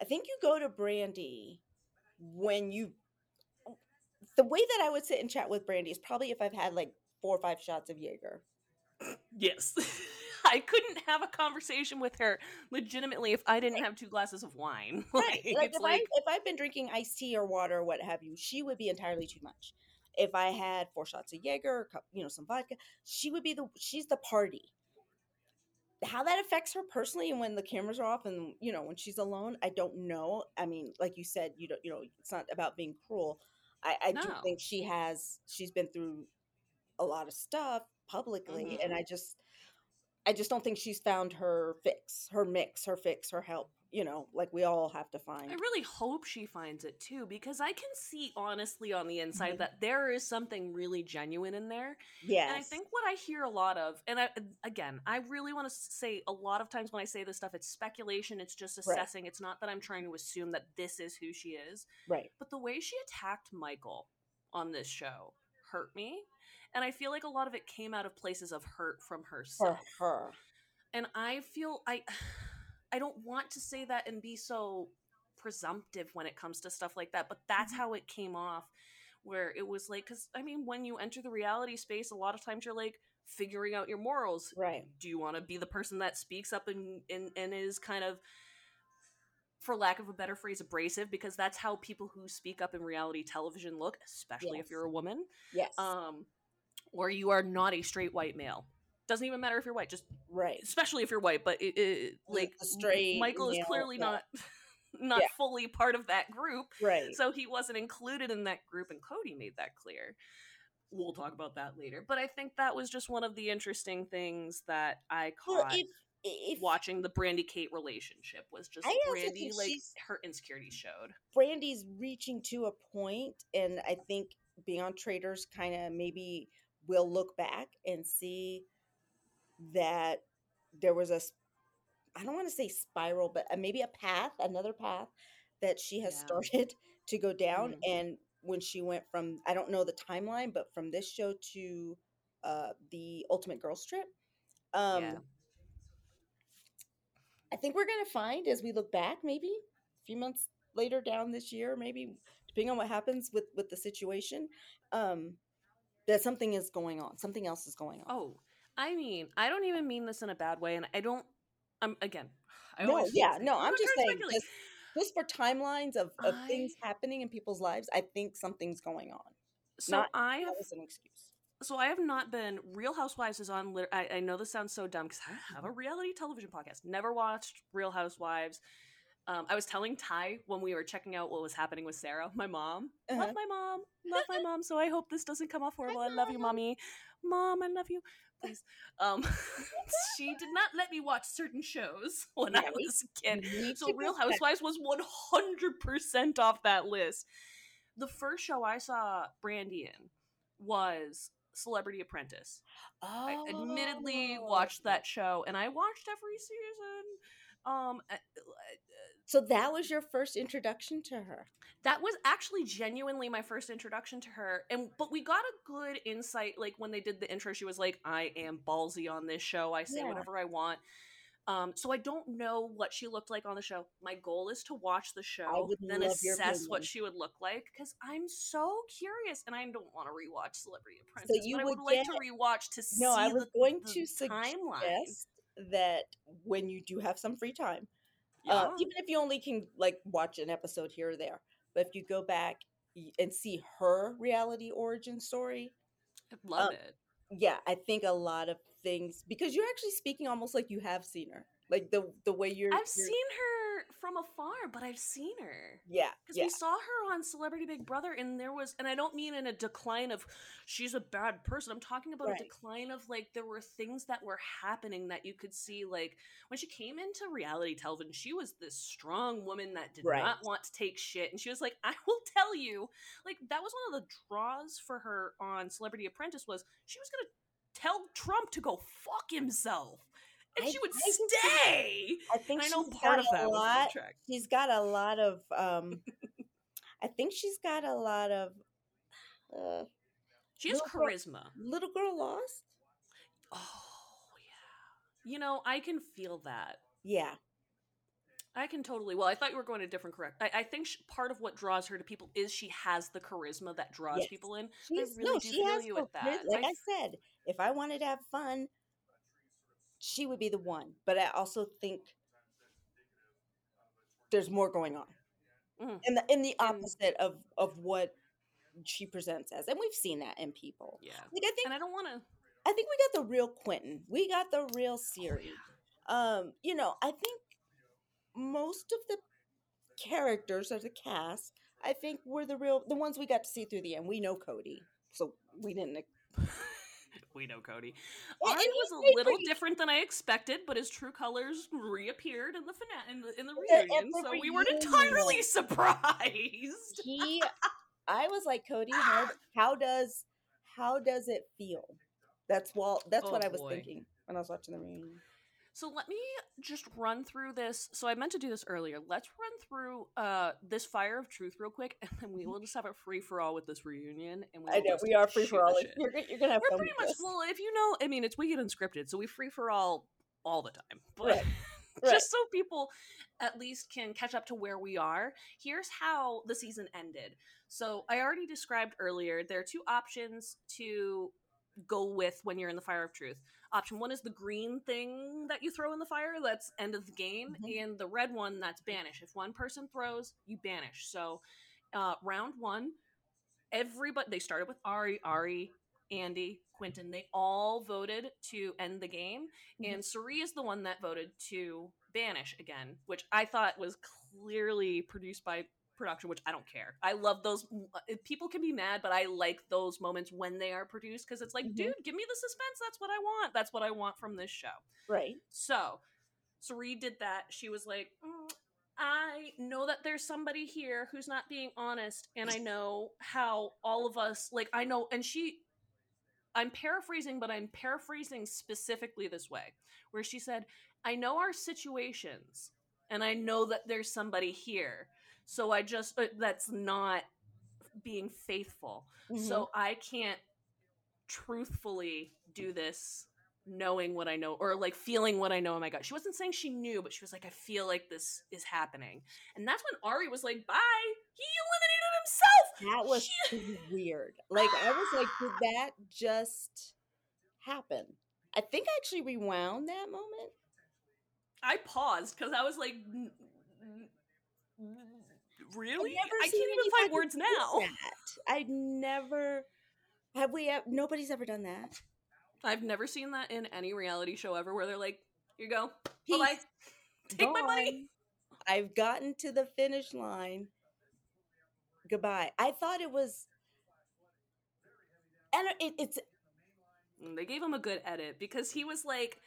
S3: I think you go to Brandi when you, the way that I would sit and chat with Brandi is probably if I've had like four or five shots of Jaeger.
S1: Yes. I couldn't have a conversation with her legitimately if I didn't have two glasses of wine.
S3: Right.
S1: Like,
S3: Like if
S1: like
S3: I if I've been drinking iced tea or water or what have you, she would be entirely too much. If I had four shots of Jaeger, cup, you know, some vodka, she would be the she's the party. How that affects her personally, and when the cameras are off, and you know when she's alone, I don't know. I mean, like you said, you don't, you know, it's not about being cruel. I, I do think she has, she's been through a lot of stuff publicly, and
S1: Mhm.
S3: I just, I just don't think she's found her fix, her mix, her fix, her help. You know, like we all have to find.
S1: I really hope she finds it too because I can see honestly on the inside
S3: Mhm.
S1: that there is something really genuine in there.
S3: yeah
S1: And I think what I hear a lot of, and I, again, I really want to say a lot of times when I say this stuff, it's speculation, it's just
S3: Right.
S1: assessing. It's not that I'm trying to assume that this is who she is.
S3: right.
S1: But the way she attacked Michael on this show hurt me. And I feel like a lot of it came out of places of hurt from
S3: For
S1: herself.
S3: her.
S1: And I feel I I don't want to say that and be so presumptive when it comes to stuff like that, but that's
S3: Mhm.
S1: how it came off where it was like cuz I mean when you enter the reality space a lot of times you're like figuring out your morals.
S3: Right.
S1: Do you want to be the person that speaks up and and, and is kind of for lack of a better phrase abrasive because that's how people who speak up in reality television look, especially if you're a woman
S3: Yes.
S1: um, or you are not a straight white male. Doesn't even matter if you're white, just
S3: right.
S1: especially if you're white. But it, it like
S3: straight
S1: Michael is clearly
S3: yeah.
S1: not not
S3: Yeah.
S1: fully part of that group,
S3: Right.
S1: so he wasn't included in that group, and Cody made that clear. We'll talk about that later. But I think that was just one of the interesting things that I
S3: well,
S1: caught
S3: if if
S1: watching the Brandi Kate relationship was just
S3: I Brandi
S1: like her insecurities showed.
S3: Brandi's reaching to a point, and I think Beyond Traitors kind of maybe will look back and see that there was a I don't want to say spiral, but uh, maybe a path, another path that she has
S1: Yeah.
S3: started to go down.
S1: Mhm.
S3: And when she went from, I don't know the timeline, but from this show to uh, the Ultimate Girls Trip, um,
S1: Yeah.
S3: I think we're gonna find as we look back, maybe a few months later down this year, maybe depending on what happens with with the situation, um, that something is going on. Something else is going on.
S1: Oh, I mean, I don't even mean this in a bad way, and I don't. I'm again. I
S3: no, yeah, no.
S1: I'm
S3: just saying, just, just for timelines of, of things happening in people's lives, I think something's going on.
S1: So
S3: not-
S1: I have
S3: an excuse.
S1: so I have not been. Real Housewives is on. I, I know this sounds so dumb because I
S3: Mm-hmm.
S1: have a reality television podcast. Never watched Real Housewives. Um, I was telling Ty when we were checking out what was happening with Sarah, my mom.
S3: Uh-huh.
S1: Love my mom. Love my mom. So I hope this doesn't come off horrible. I love you, mommy. Mom, I love you. Please. Um, she did not let me watch certain shows when I was a kid. So Real. Housewives was 100% off that list. The first show I saw Brandi in was Celebrity Apprentice. I admittedly
S3: Oh.
S1: watched that show and I watched every season. Um uh,
S3: So that was your first introduction to her.
S1: that was actually genuinely my first introduction to her and but we got a good insight like when they did the intro she was like I am ballsy on this show. I say
S3: Yeah.
S1: whatever I want. Um, so I don't know what she looked like on the show. My goal is to watch the show, then assess what she would look like because I'm so curious, and I don't want to rewatch Celebrity Apprentice.
S3: you
S1: but I
S3: would
S1: would like to rewatch to see.
S3: No, I was
S1: the,
S3: going
S1: the
S3: to
S1: timeline.
S3: suggest that when you do have some free time, Uh, even if you only can like watch an episode here or there, but if you go back and see her reality origin story,
S1: I love
S3: um,
S1: it.
S3: yeah, I think a lot of things because you're actually speaking almost like you have seen her, like the the way you're.
S1: I've
S3: you're-
S1: seen her from afar, but I've seen her.
S3: Yeah,
S1: Because
S3: yeah,
S1: we saw her on Celebrity Big Brother, and there was, and I don't mean in a decline of she's a bad person. I'm talking about
S3: Right.
S1: a decline of like there were things that were happening that you could see. Like when she came into reality television, she was this strong woman that did
S3: Right.
S1: not want to take shit, and she was like, "I will tell you." Like that was one of the draws for her on Celebrity Apprentice was she was gonna tell Trump to go fuck himself, and
S3: I-
S1: she would
S3: I
S1: stay.
S3: I think
S1: And I know
S3: she's
S1: part
S3: got
S1: of that
S3: lot. She's got a lot of. um I think she's got a lot of. Uh,
S1: She has
S3: Little girl-
S1: charisma.
S3: little girl lost.
S1: Oh yeah. You know, I can feel that.
S3: Yeah,
S1: I can totally. Well, I thought you were going a different correct. I, I think sh part of what draws her to people is she has the charisma that draws
S3: Yes.
S1: people in.
S3: she's
S1: really
S3: no,
S1: do
S3: she
S1: feel
S3: has
S1: you with that.
S3: Like
S1: I
S3: I said, if I wanted to have fun, she would be the one. But I also think there's more going on,
S1: Mhm.
S3: in the in the opposite of of what she presents as, and we've seen that in people.
S1: Yeah.
S3: Like I think
S1: And I don't want to.
S3: I think we got the real Quentin. We got the real Cirie. Um, you know, I think most of the characters of the cast, I think were the real the ones we got to see through the end. We know Cody, so we didn't.
S1: we know Cody. Ari was a little
S3: you.
S1: different than I expected, but his true colors reappeared in the fina- in the in the reunion, so we weren't entirely surprised.
S3: He, I was like Cody. How, how does how does it feel? That's well. That's
S1: Oh,
S3: what I was
S1: boy.
S3: thinking when I was watching the reunion.
S1: So let me just run through this. So I meant to do this earlier. Let's run through uh this fire of truth real quick, and then we will just have a free for all with this reunion. And we
S3: I know we are free for all. Like, you're, you're gonna have
S1: We're pretty much
S3: this.
S1: well. If you know, I mean, it's we get unscripted, so we free for all all the time. But
S3: Right, right.
S1: just so people at least can catch up to where we are, here's how the season ended. So I already described earlier. There are two options to go with when you're in the fire of truth. Option one is the green thing that you throw in the fire, that's end of the game,
S3: Mhm.
S1: and the red one, that's banish. If one person throws, you banish. So uh, round one, everybody they started with Ari, Ari, Andy, Quentin. They all voted to end the game,
S3: Mhm.
S1: and Cirie is the one that voted to banish again, which I thought was clearly produced by production, which I don't care. I love those. uh, People can be mad, but I like those moments when they are produced because it's like,
S3: Mhm.
S1: dude, give me the suspense. That's what I want. That's what I want from this show.
S3: Right.
S1: So, Cirie did that. She was like, "Mm, I know that there's somebody here who's not being honest, and I know how all of us, like, I know, and she, I'm paraphrasing, but I'm paraphrasing specifically this way, where she said, I know our situations, and I know that there's somebody here. So I just, uh, that's not being faithful.
S3: Mhm.
S1: So I can't truthfully do this knowing what I know or like feeling what I know in my gut. She wasn't saying she knew, but she was like, I feel like this is happening. And that's when Ari was like, bye. He eliminated himself.
S3: that was
S1: She-
S3: weird. Like I was like, did that just happen? I think I actually rewound that moment.
S1: I paused because I was like, "N- n- n- really?
S3: I've
S1: I can't even find words now.
S3: that. I never have we. Nobody's ever done that.
S1: I've never seen that in any reality show ever where they're like, here you go. Bye
S3: Peace.
S1: bye. Take my money.
S3: I've gotten to the finish line. Goodbye. I thought it was, and it, it's
S1: They gave him a good edit because he was like,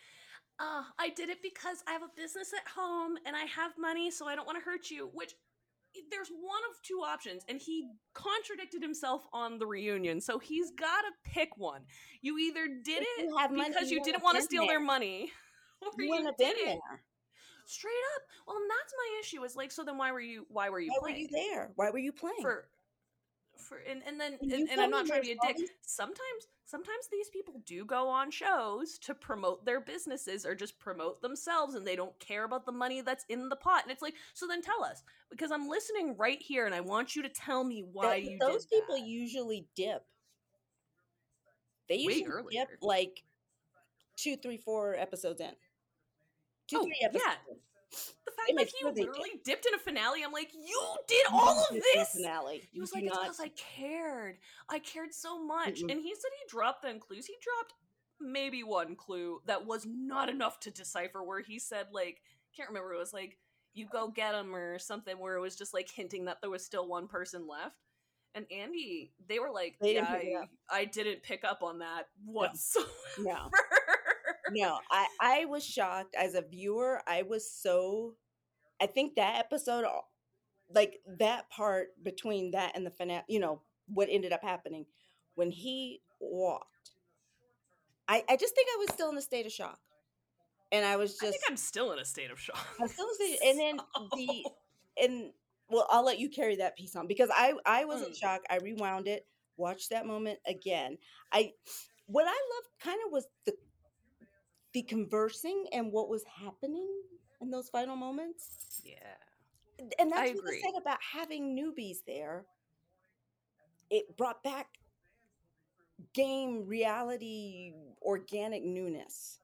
S1: uh, I did it because I have a business at home and I have money, so I don't want to hurt you. Which there's one of two options, and he contradicted himself on the reunion, so he's mm. got to pick one. You either did
S3: If
S1: it
S3: you money,
S1: because
S3: you
S1: you didn't want to steal their money, or
S3: you
S1: you, did it
S3: there.
S1: straight up. Well, and that's my issue. Is like, so then why were you? Why were you
S3: Why were you there? Why were you playing?
S1: for for and, and then
S3: And
S1: and, and I'm not trying to be a dick. Sometimes sometimes these people do go on shows to promote their businesses or just promote themselves and they don't care about the money that's in the pot. And it's like, so then tell us. Because I'm listening right here and I want you to tell me why you
S3: those people
S1: that.
S3: usually dip. They usually dip like two, three, four episodes in. Two,
S1: Oh,
S3: three
S1: yeah.
S3: episodes. in.
S1: Fact
S3: They
S1: that he literally dipped in a finale, I'm like, you did all of this.
S3: finale.
S1: He was like, it's because I cared. I cared so much.
S3: Mm-mm.
S1: And he said he dropped them clues. He dropped maybe one clue that was not enough to decipher, where he said, like, can't remember, it was like, you go get him or something, where it was just like hinting that there was still one person left. And Andy, they were like,
S3: They
S1: yeah,
S3: didn't pick it up.
S1: I, I didn't pick up on that whatsoever.
S3: no, no. I I was shocked as a viewer. I was so. I think that episode, like that part between that and the finale, you know, what ended up happening when he walked. I I just think I was still in a state of shock, and I was
S1: I
S3: just
S1: think I'm still in a state of shock.
S3: I'm still in a state, and then the and well, I'll let you carry that piece on because I I was in
S1: Mm.
S3: shock. I rewound it, watched that moment again. I what I loved kind of was the the conversing and what was happening in those final moments.
S1: yeah.
S3: And that's
S1: I
S3: what
S1: agree.
S3: I said about having newbies there. It brought back game reality organic newness.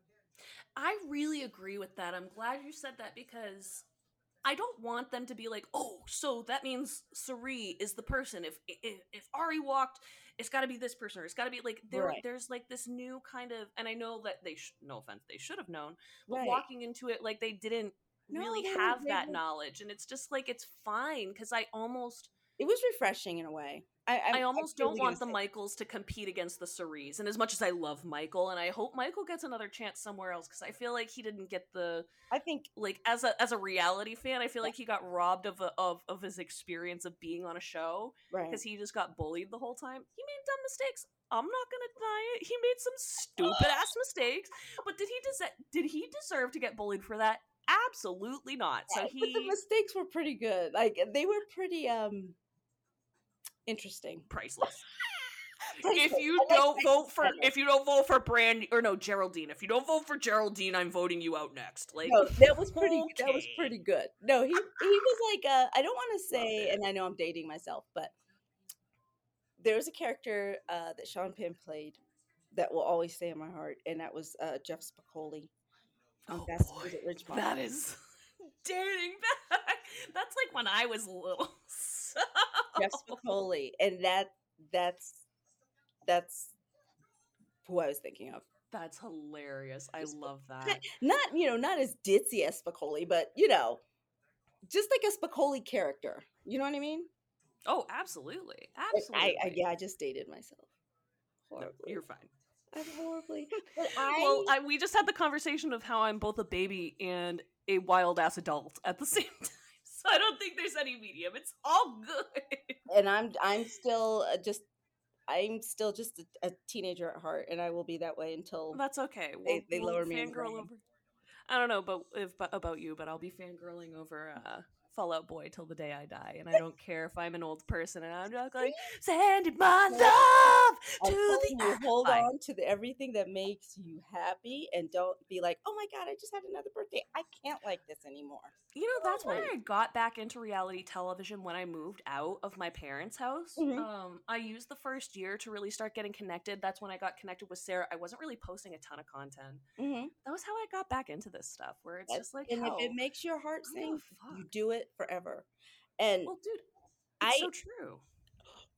S1: I really agree with that. I'm glad you said that because I don't want them to be like, "Oh, so that means Cirie is the person. If if, if Ari walked, it's got to be this person. Or it's got to be like there.
S3: Right.
S1: There's like this new kind of, and I know that they, sh- no offense, they should have known, but
S3: Right.
S1: walking into it like they didn't
S3: No,
S1: really
S3: they
S1: have
S3: they
S1: that knowledge, and it's just like it's fine because I almost
S3: It was refreshing in a way. I, I,
S1: I almost
S3: really
S1: don't want the
S3: say-
S1: Michaels to compete against the Ciries. And as much as I love Michael, and I hope Michael gets another chance somewhere else, because I feel like he didn't get the
S3: I think
S1: like as a as a reality fan, I feel like he got robbed of a, of of his experience of being on a show
S3: right.
S1: because he just got bullied the whole time. He made dumb mistakes. I'm not gonna deny it. He made some stupid ass mistakes, but did he des- did he deserve to get bullied for that? Absolutely not. So
S3: Yeah, but the mistakes were pretty good. Like they were pretty um interesting.
S1: priceless. if you don't vote for if you don't vote for Brand or no Geraldine, if you don't vote for Geraldine, I'm voting you out next. Like
S3: no, that was pretty. That was pretty good. No, he he was like uh, I don't want to say, and I know I'm dating myself, but there was a character uh, that Sean Penn played that will always stay in my heart, and that was uh, Jeff Spicoli
S1: Oh, boy.
S3: Food at Ridgemont.
S1: that is dating back. That's like when I was little. So.
S3: Jeff Spicoli, and that that's that's who I was thinking of.
S1: That's hilarious. I love that.
S3: Not you know not as ditzy as Spicoli, but you know, just like a Spicoli character. You know what I mean?
S1: Oh, absolutely, absolutely.
S3: I, I yeah, I just dated myself.
S1: No, you're fine.
S3: I'm horribly. But I,
S1: Well, I, we just had the conversation of how I'm both a baby and a wild ass adult at the same time. So I don't think there's any medium. It's all good.
S3: and I'm I'm still uh, just I'm still just a, a teenager at heart, and I will be that way until
S1: That's okay.
S3: They-
S1: We'll,
S3: they
S1: we'll
S3: lower me
S1: fangirl over. I don't know, but if but about you, but I'll be fangirling over uh, Fallout Boy till the day I die, and I don't care if I'm an old person and I'm just like sending my love to the.
S3: you, hold on to the, everything that makes you happy, and don't be like, oh my god, I just had another birthday. I can't like this anymore.
S1: You know, that's why I got back into reality television when I moved out of my parents' house.
S3: Mhm.
S1: Um, I used the first year to really start getting connected. That's when I got connected with Sarah. I wasn't really posting a ton of content.
S3: Mm-hmm.
S1: That was how I got back into this stuff, where it's just like,
S3: and if it makes your heart
S1: I don't give
S3: sing, you do it forever. And
S1: well, dude, it's
S3: I
S1: so true.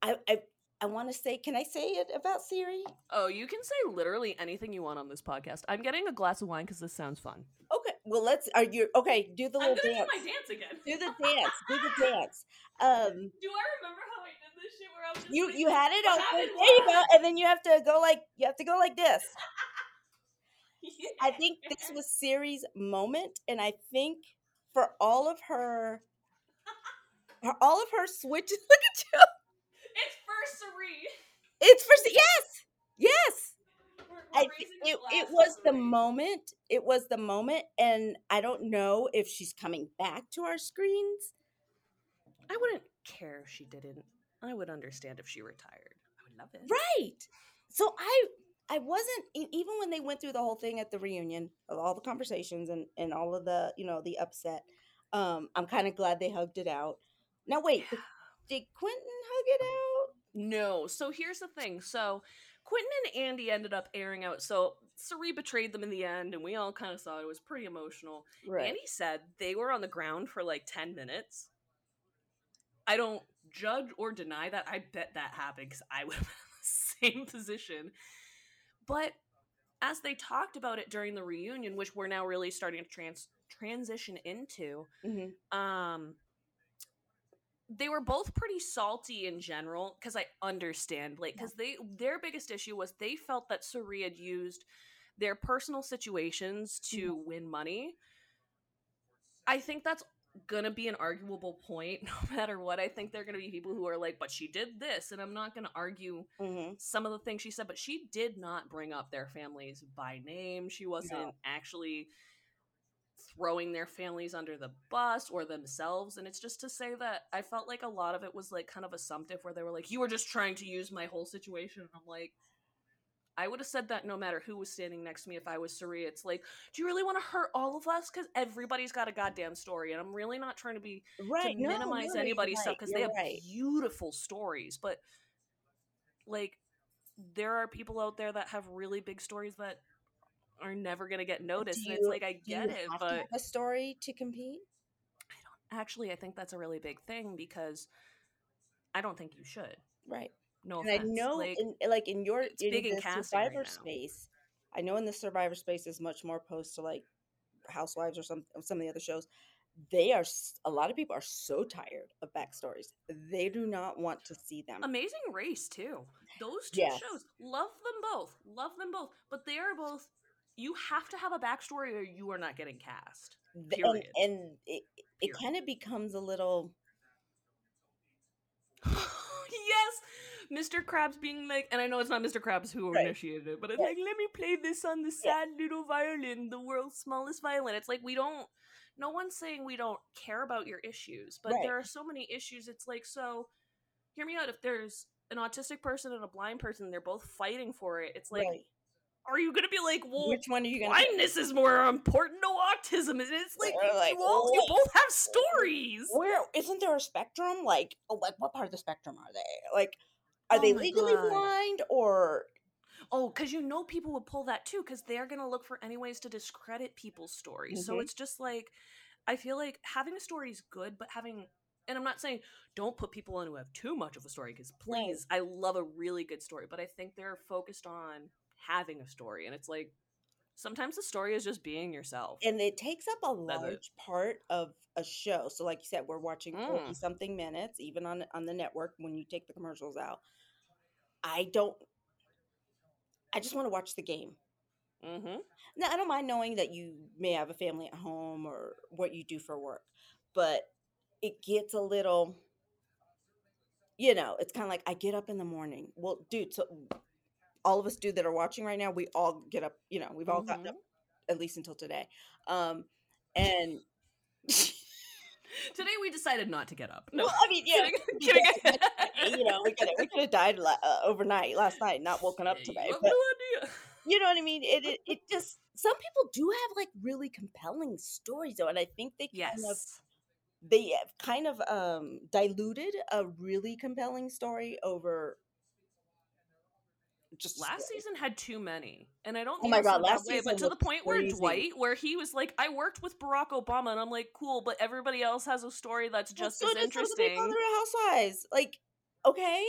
S3: I I, I want to say, can I say it about Cirie?
S1: Oh, you can say literally anything you want on this podcast. I'm getting a glass of wine because this sounds fun.
S3: Okay, well let's. Are you okay? Do the little dance.
S1: Do my dance again.
S3: Do the dance. Do the dance. Um,
S1: Do I remember how I did this shit where I was just
S3: you
S1: like,
S3: you had it
S1: "What
S3: open. There you go, and then you have to go like you have to go like this. I think this was Cirie's moment, and I think for all of her, her all of her switches. Look at you.
S1: it's for Cirie.
S3: It's for yes, yes. I thi-
S1: raising a
S3: it, it was the moment. It was the moment, and I don't know if she's coming back to our screens.
S1: I wouldn't care if she didn't. I would understand if she retired. I would love it.
S3: Right. So I I wasn't even when they went through the whole thing at the reunion of all the conversations and and all of the you know the upset. Um, I'm kind of glad they hugged it out. Now wait, did, Quentin hug it out?
S1: No. So here's the thing. So Quentin and Andy ended up airing out. So Cirie betrayed them in the end, and we all kind of saw it. It was pretty emotional.
S3: Right.
S1: Andy said they were on the ground for like 10 minutes. I don't judge or deny that. I bet that happened because I would have been in the same position. But as they talked about it during the reunion, which we're now really starting to trans- transition into,
S3: Mhm.
S1: um, they were both pretty salty in general because I understand, like, because they their biggest issue was they felt that Cirie had used their personal situations to win money. I think that's gonna be an arguable point no matter what. I think there are gonna be people who are like, but she did this, and I'm not gonna argue
S3: Mhm.
S1: some of the things she said, but she did not bring up their families by name. She wasn't
S3: No.
S1: actually throwing their families under the bus or themselves. And it's just to say that I felt like a lot of it was like kind of assumptive, where they were like, You were just trying to use my whole situation. And I'm like, I would have said that no matter who was standing next to me if I was Cirie. It's like, do you really want to hurt all of us? Because everybody's got a goddamn story. And I'm really not trying to be
S3: Right.
S1: to
S3: no,
S1: minimize anybody's stuff because they have
S3: right.
S1: beautiful stories but like there are people out there that have really big stories that are never going to get noticed
S3: Do
S1: and it's like i get
S3: you
S1: it but
S3: a story to compete?
S1: I don't actually i think that's a really big thing because i don't think you should
S3: Right.
S1: No
S3: and I know,
S1: like
S3: in, like in your in
S1: big in
S3: the
S1: casting right
S3: survivor
S1: now.
S3: space, I know in the survivor space is much more opposed to like Housewives or some some of the other shows. They are a lot of people are so tired of backstories. They do not want to see them.
S1: amazing race too those two
S3: Yes.
S1: shows love them both love them both but they are both you have to have a backstory or you are not getting cast
S3: Th- and
S1: period.
S3: and it, it kind of becomes a little
S1: yes, Mr. Krabs being like, and I know it's not Mr. Krabs who
S3: Right.
S1: initiated it, but it's like, let me play this on the sad little violin, the world's smallest violin. It's like we don't. No one's saying we don't care about your issues, but
S3: Right.
S1: there are so many issues. It's like, so hear me out. If there's an autistic person and a blind person, they're both fighting for it. It's like,
S3: right.
S1: are you gonna be like, well,
S3: Which one are you gonna?
S1: blindness is more important to autism? And it's like,
S3: like,
S1: you, all, you
S3: oh.
S1: both have stories.
S3: Where isn't there a spectrum? Like, oh, like what part of the spectrum are they? Like, are they
S1: Oh my
S3: legally
S1: God.
S3: blind or
S1: Oh, because you know people would pull that too, because they're gonna look for any ways to discredit people's stories. So
S3: Mhm.
S1: it's just like I feel like having a story is good, but having and I'm not saying don't put people in who have too much of a story, because
S3: Right.
S1: please, I love a really good story, but I think they're focused on having a story, and it's like sometimes the story is just being yourself.
S3: and it takes up a large part of a show. So, like you said, we're watching
S1: Mm.
S3: forty something minutes, even on on the network when you take the commercials out. I don't. I just want to watch the game.
S1: mm-hmm.
S3: Now, I don't mind knowing that you may have a family at home or what you do for work, but it gets a little. You know, it's kind of like I get up in the morning. Well, dude, so all of us do that are watching right now, we all get up. You know, we've all gotten up at least until today. Um, and
S1: Today we decided not to get up. No,
S3: well, I mean, yeah,
S1: kidding,
S3: we
S1: kidding.
S3: you know, we could we could have died la- uh, overnight last night, not woken up
S1: You
S3: today.
S1: have
S3: But
S1: no idea.
S3: you know what I mean? It, it it just some people do have like really compelling stories though, and I think they kind of they have kind of um diluted a really compelling story over just
S1: last
S3: story.
S1: season had too many, and I don't.
S3: Oh my
S1: in
S3: God, last
S1: way, but to the
S3: was
S1: point where. Dwight, where he was like, "I worked with Barack Obama," and I'm like, "Cool," but everybody else has a story that's
S3: Well,
S1: just
S3: so
S1: as
S3: did some of the people
S1: interesting.
S3: on the Real Housewives. Like, okay,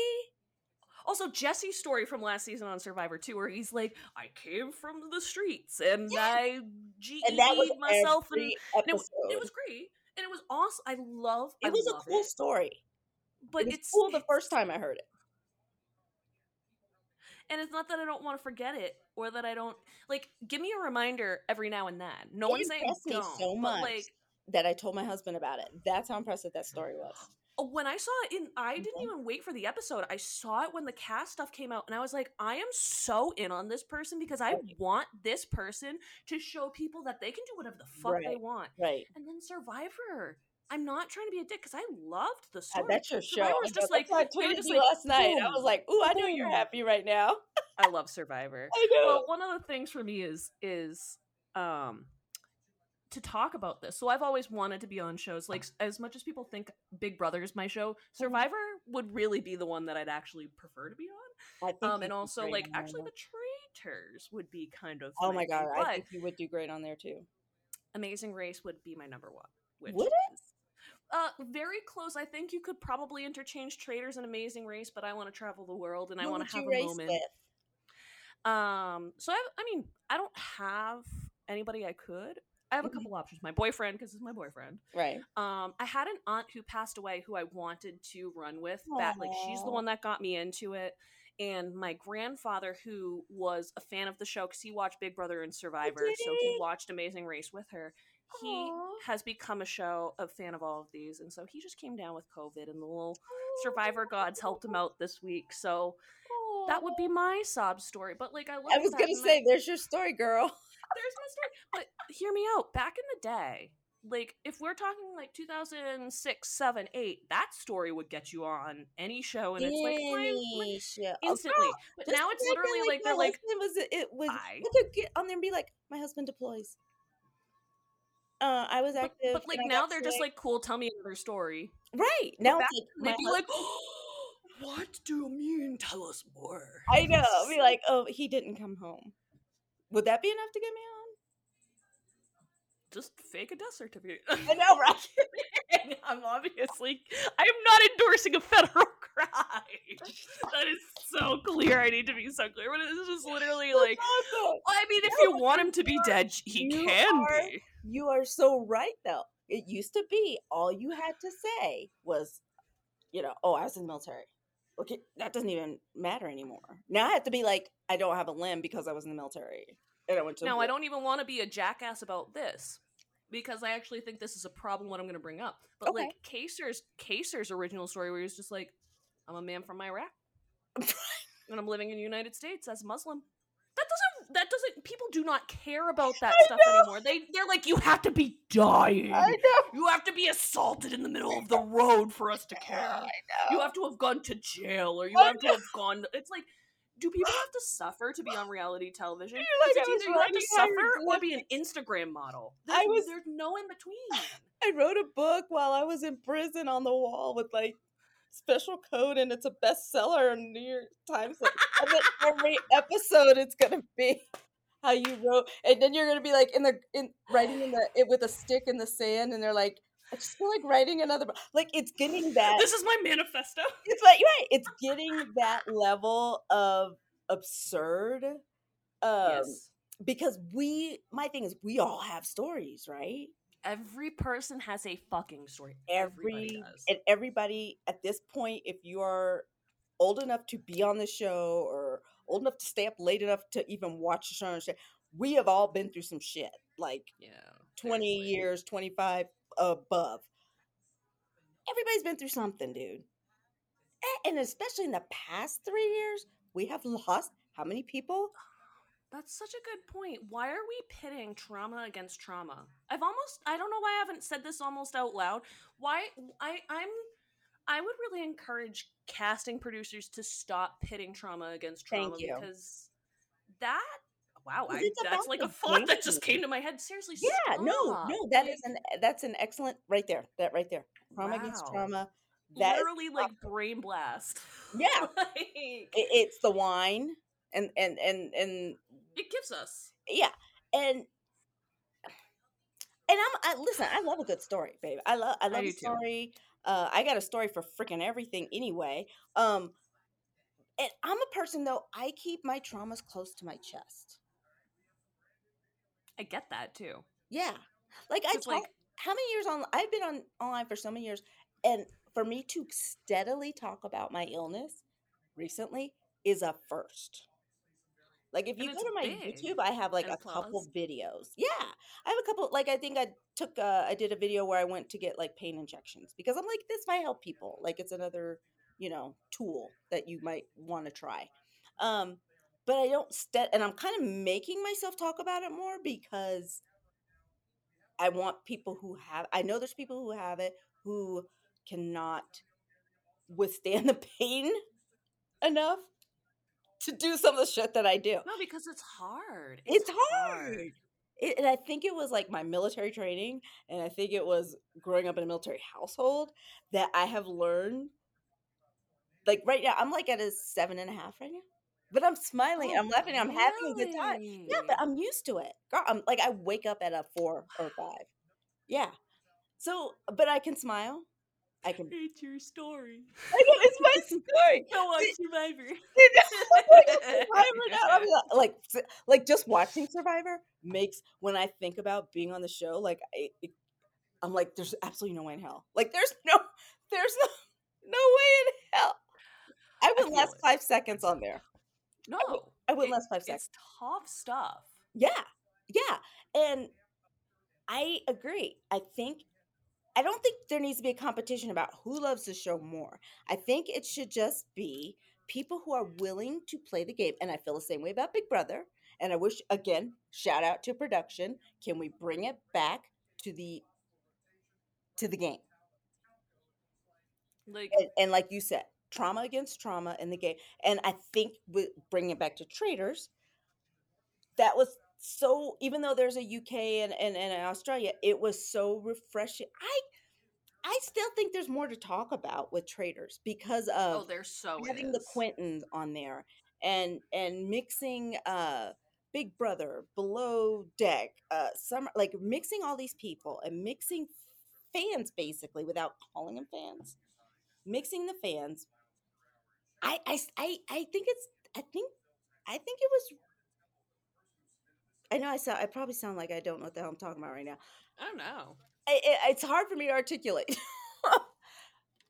S1: Also, Jesse's story from last season on Survivor too, where he's like, "I came from the streets and
S3: Yeah.
S1: I GED'd
S3: and that was
S1: myself," and, and it,
S3: episode.
S1: it was great, and it was awesome. I love.
S3: It
S1: I
S3: was a cool
S1: it,
S3: story.
S1: but
S3: it was
S1: it's
S3: cool the
S1: it's-
S3: first time I heard it.
S1: And it's not that I don't want to forget it or that I don't like. Give me a reminder every now and then. No
S3: It
S1: one's saying
S3: me
S1: don't,
S3: so
S1: but
S3: much.
S1: like
S3: That I told my husband about it. That's how impressive that story was.
S1: Oh, when I saw it in I didn't
S3: Mhm.
S1: even wait for the episode. I saw it when the cast stuff came out and I was like, I am so in on this person because I
S3: Right.
S1: want this person to show people that they can do whatever the fuck they want.
S3: Right.
S1: And then Survivor. I'm not trying to be a dick because I loved the story.
S3: that's your show. I know,
S1: just like
S3: I tweeted
S1: just
S3: you
S1: like,
S3: last night. I was like, "Ooh, I know you're happy right now."
S1: I love Survivor.
S3: I know.
S1: Well, one of the things for me is is um to talk about this. So I've always wanted to be on shows. Like as much as people think Big Brother is my show, Survivor would really be the one that I'd actually prefer to be on.
S3: I think
S1: Um, and also like actually the Traitors would be kind of
S3: Oh my
S1: thing,
S3: god, I
S1: but
S3: think you would do great on there too.
S1: Amazing Race would be my number one. Which
S3: Would
S1: is uh very close. I think you could probably interchange Traitors and Amazing Race, but I want to travel the world and I want to have a moment.
S3: with?
S1: Um, so I, I mean, I don't have anybody I could. I have a
S3: Mhm.
S1: couple options. My boyfriend, because it's my boyfriend.
S3: Right.
S1: Um, I had an aunt who passed away who I wanted to run with. That like she's the one that got me into it. And my grandfather, who was a fan of the show because he watched Big Brother and Survivor, so he? watched Amazing Race with her. He
S3: Aw.
S1: has become a show a fan of all of these, and so he just came down with COVID, and the little oh, Survivor gods helped him out this week. So that would be my sob story. But like I
S3: I was gonna say,
S1: like,
S3: there's your story, girl.
S1: there's my story. But hear me out. Back in the day, like if we're talking like 2006, 7, 8, that story would get you on any show, and it's like
S3: Any shit. Oh,
S1: instantly.
S3: girl,
S1: but now it's literally like,
S3: my
S1: they're like,
S3: husband was it was could get on there and be like, my husband deploys. Uh, I was active.
S1: but like now they're just like, cool. Tell me another story.
S3: right now.
S1: back
S3: like,
S1: they'd be like, what do you mean? Tell us more.
S3: I know. Be like, oh, he didn't come home. Would that be enough to get me on?
S1: just fake a death certificate.
S3: I know, right?
S1: I'm obviously I am not endorsing a federal crime. that is so clear. I need to be so clear. But it's just literally like
S3: Awesome.
S1: well, I mean, if
S3: No,
S1: you want him to be dead, he can
S3: are-
S1: be.
S3: You are so right, though. It used to be all you had to say was, you know, oh, I was in the military. Okay, that doesn't even matter anymore. Now I have to be like, I don't have a limb because I was in the military. And I went to
S1: Now, I don't even want to be a jackass about this because I actually think this is a problem. What I'm going to bring up, but
S3: Okay.
S1: like Kaser's Kaser's original story, where he was just like, "I'm a man from Iraq, and I'm living in the United States as a Muslim." That doesn't. That doesn't. People do not care about that
S3: I
S1: stuff
S3: know.
S1: anymore. They they're like, you have to be dying.
S3: I know.
S1: You have to be assaulted in the middle of the road for us to care.
S3: I
S1: You have to have gone to jail, or you
S3: I
S1: have to have gone. It's like, do people have to suffer to be on reality television?
S3: Like,
S1: it's either you have to suffer or be an. Instagram model.
S3: I was-
S1: there's no in between.
S3: I wrote a book while I was in prison on the wall with like special code, and it's a bestseller in New York Times. Like, and then every episode, it's gonna be how you wrote, and then you're gonna be like in the in writing in the it with a stick in the sand, and they're like, I just feel like writing another book. Like it's getting that.
S1: this is my manifesto.
S3: it's like right. It's getting that level of absurd. Um,
S1: yes.
S3: because we, my thing is, we all have stories, right?
S1: Every person has a fucking story. Everybody
S3: every
S1: does.
S3: and everybody at this point if you are old enough to be on the show or old enough to stay up late enough to even watch the show and shit, we have all been through some shit like
S1: yeah.
S3: 20
S1: seriously.
S3: years 25 above everybody's been through something dude and especially in the past three years we have lost how many people
S1: That's such a good point. Why are we pitting trauma against trauma? I've almost I don't know why I haven't said this almost out loud. Why I I'm I would really encourage casting producers to stop pitting trauma against trauma because that wow, I, that's like a thought that just came to my head. Seriously,
S3: yeah no
S1: stop.
S3: no that
S1: Like,
S3: is an that's an excellent right there that right there trauma against trauma that
S1: literally like brain blast.
S3: Yeah.
S1: like,
S3: it, it's the wine and and and and
S1: it gives us.
S3: yeah and and i'm I, listen i love a good story babe i love i love
S1: do
S3: a story uh i got a story for freaking everything anyway um and i'm a person though i keep my traumas close to my chest
S1: I get that too.
S3: yeah like i talk
S1: like
S3: how many years on i've been on online for so many years and for me to steadily talk about my illness recently is a first like if
S1: And
S3: you go to my youtube i have like a couple videos. Yeah i have a couple like i think i took uh, i did a video where i went to get like pain injections because i'm like this might help people. Like it's another you know tool that you might want to try. Um but i don't st- and i'm kind of making myself talk about it more because I want people who have I know there's people who have it who cannot withstand the pain enough to do some of the shit that I do.
S1: No, because it's hard.
S3: It's hard. it, and I think it was like my military training, and I think it was growing up in a military household that I have learned. Like right now, I'm like at a seven and a half right now, but I'm smiling,
S1: Oh,
S3: I'm laughing, I'm having a good time. Yeah, but? I'm used to it. Girl, I'm like I wake up at a four or five. Yeah. So, but I can smile. I can.
S1: It's your story.
S3: I know it's my story.
S1: Go watch Survivor.
S3: like, Survivor now. I'm like, oh oh like, like just watching Survivor makes when I think about being on the show, like I, it, I'm like, there's absolutely no way in hell. Like, there's no, there's no, no way in hell. I
S1: I
S3: wouldn't last
S1: it.
S3: five seconds on there.
S1: No,
S3: I wouldn't
S1: it-
S3: last five seconds.
S1: It's tough stuff.
S3: Yeah, yeah, and I agree. I think. I don't think there needs to be a competition about who loves the show more. I think it should just be people who are willing to play the game. And I feel the same way about Big Brother. And I wish, again, shout out to production. Can we bring it back to the to the game?
S1: Like,
S3: And, and like you said, trauma against trauma in the game. And I think with bringing it back to traitors, that was so. Even though there's a UK and and, and Australia, it was so refreshing. I I still think there's more to talk about with traitors because of
S1: oh,
S3: of
S1: there so
S3: having the
S1: is.
S3: Quentins on there and and mixing uh Big Brother, Below Deck, uh summer like mixing all these people and mixing fans basically without calling them fans. Mixing the fans. I I I, I think it's I think I think it was I know I sound I probably sound like I don't know what the hell I'm talking about right now.
S1: I don't know.
S3: I, I, it's hard for me to articulate.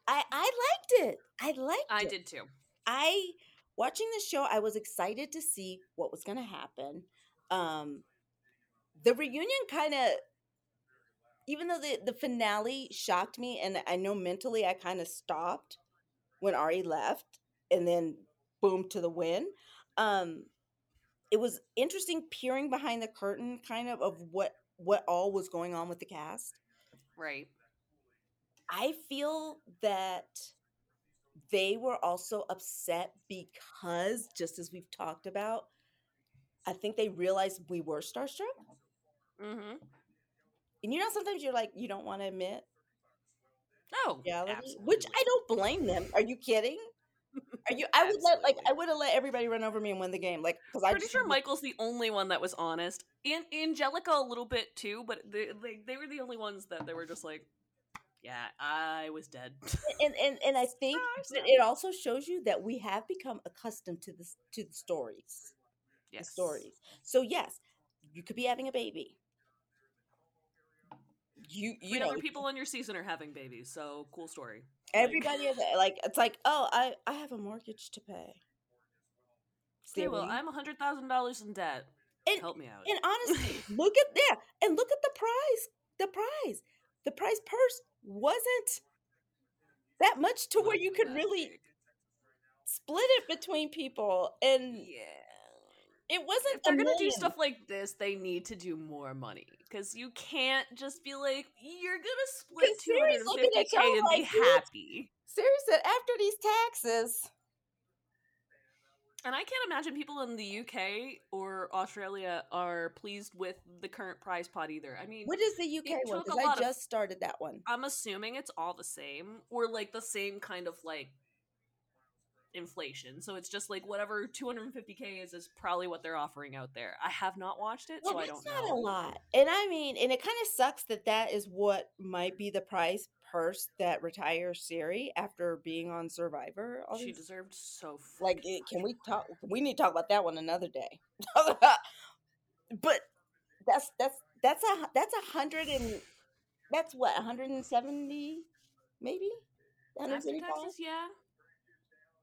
S3: I I liked it. I liked it.
S1: I
S3: it.
S1: did too.
S3: I watching the show, I was excited to see what was going to happen. Um, the reunion kind of, even though the the finale shocked me, and I know mentally I kind of stopped when Arie left, and then boom to the win. Um, it was interesting peering behind the curtain, kind of of what what all was going on with the cast.
S1: Right.
S3: I feel that they were also upset because, just as we've talked about, I think they realized we were starstruck.
S1: Mm-hmm.
S3: And you know, sometimes you're like, you don't want to admit
S1: Oh,
S3: reality,
S1: absolutely.
S3: which I don't blame them. Are you kidding? Are you? I would let like I would have let everybody run over me and win the game, like because I
S1: Pretty
S3: just
S1: sure Michael's the only one that was honest. And Angelica a little bit too, but they, they they were the only ones that they were just like, yeah, I was dead.
S3: and and and I think it also shows you that we have become accustomed to this to the stories. the
S1: yes.
S3: stories. So yes, you could be having a baby. You you
S1: Three
S3: know
S1: other people in your season are having babies, so cool story.
S3: Everybody is eh, like it's like oh I I have a mortgage to pay.
S1: Okay, well, I'm a hundred thousand dollars in debt.
S3: and
S1: Help me out.
S3: and honestly, look at yeah, and look at the prize. The prize, the prize purse wasn't that much to where you could really split it between people, and
S1: Yeah.
S3: it wasn't.
S1: If they're gonna do stuff like this, they need to do more money because you can't just be like, "You're gonna split two hundred
S3: Cirie's
S1: and
S3: looking
S1: fifty k and be
S3: like, "Bitch."
S1: happy."
S3: Said after these taxes.
S1: And I can't imagine people in the UK or Australia are pleased with the current prize pot either. I mean,
S3: What is the UK one? Because I
S1: lot of-
S3: just started that one.
S1: I'm assuming it's all the same or like the same kind of like inflation. So it's just like whatever 250k is is probably what they're offering out there. I have not watched it,
S3: Well,
S1: so I don't
S3: not
S1: know.
S3: a lot. And I mean, and it kind of sucks that that is what might be the price purse that retires Cirie after being on Survivor. All
S1: She
S3: these-
S1: deserved so
S3: like, eh,
S1: much
S3: can we talk? We need to talk about that one another day. but that's that's that's a that's a hundred and that's what 170 maybe
S1: After
S3: 175
S1: taxes, yeah.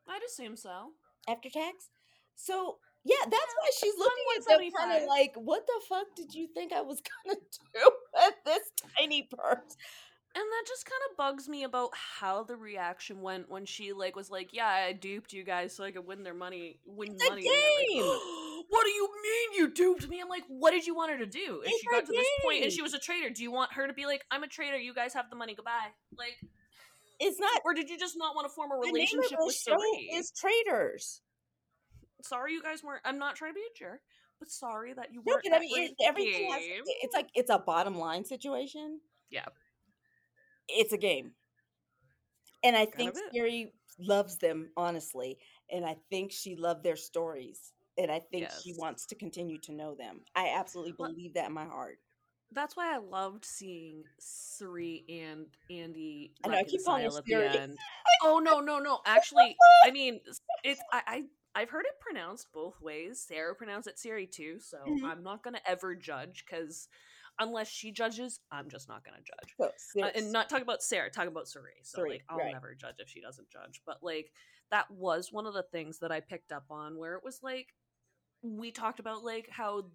S1: I'd assume so.
S3: after tax. So yeah, that's why she's looking at them kind of like, what the fuck did you think I was gonna do with this tiny purse?
S1: And that just kind of bugs me about how the reaction went when she like was like, "Yeah, I duped you guys so I could win their money, win
S3: It's
S1: money." and they're like,
S3: game!
S1: what do you mean you duped me? I'm like, what did you want her to do? If
S3: It's
S1: she got to this point and she was a traitor, do you want her to be like, "I'm a traitor, you guys have the money, goodbye"? Like,
S3: It's not.
S1: or did you just not want to form a
S3: The name of
S1: relationship
S3: the
S1: with
S3: show is Traitors.
S1: Sorry, you guys weren't. I'm not trying to be a jerk, but sorry that you
S3: No,
S1: weren't
S3: but I mean, it, everything has. It's like it's a bottom line situation.
S1: Yeah.
S3: It's a game, and I
S1: Kind
S3: think. Cirie loves them honestly, and I think she loved their stories, and I think she wants to continue to know them. I absolutely believe that in my heart.
S1: That's why I loved seeing Cirie and Andy
S3: I know, I keep calling
S1: at the end. Oh no, no, no! Actually, I mean, it's I, I I've heard it pronounced both ways. Sarah pronounced it Cirie too, so
S3: Mhm.
S1: I'm not gonna ever judge because unless she judges, I'm just not gonna judge. Uh, and not talk about Sarah, talk about Cirie. So
S3: Cirie,
S1: like, I'll
S3: right.
S1: never judge if she doesn't judge. But like, that was one of the things that I picked up on where it was like, we talked about like how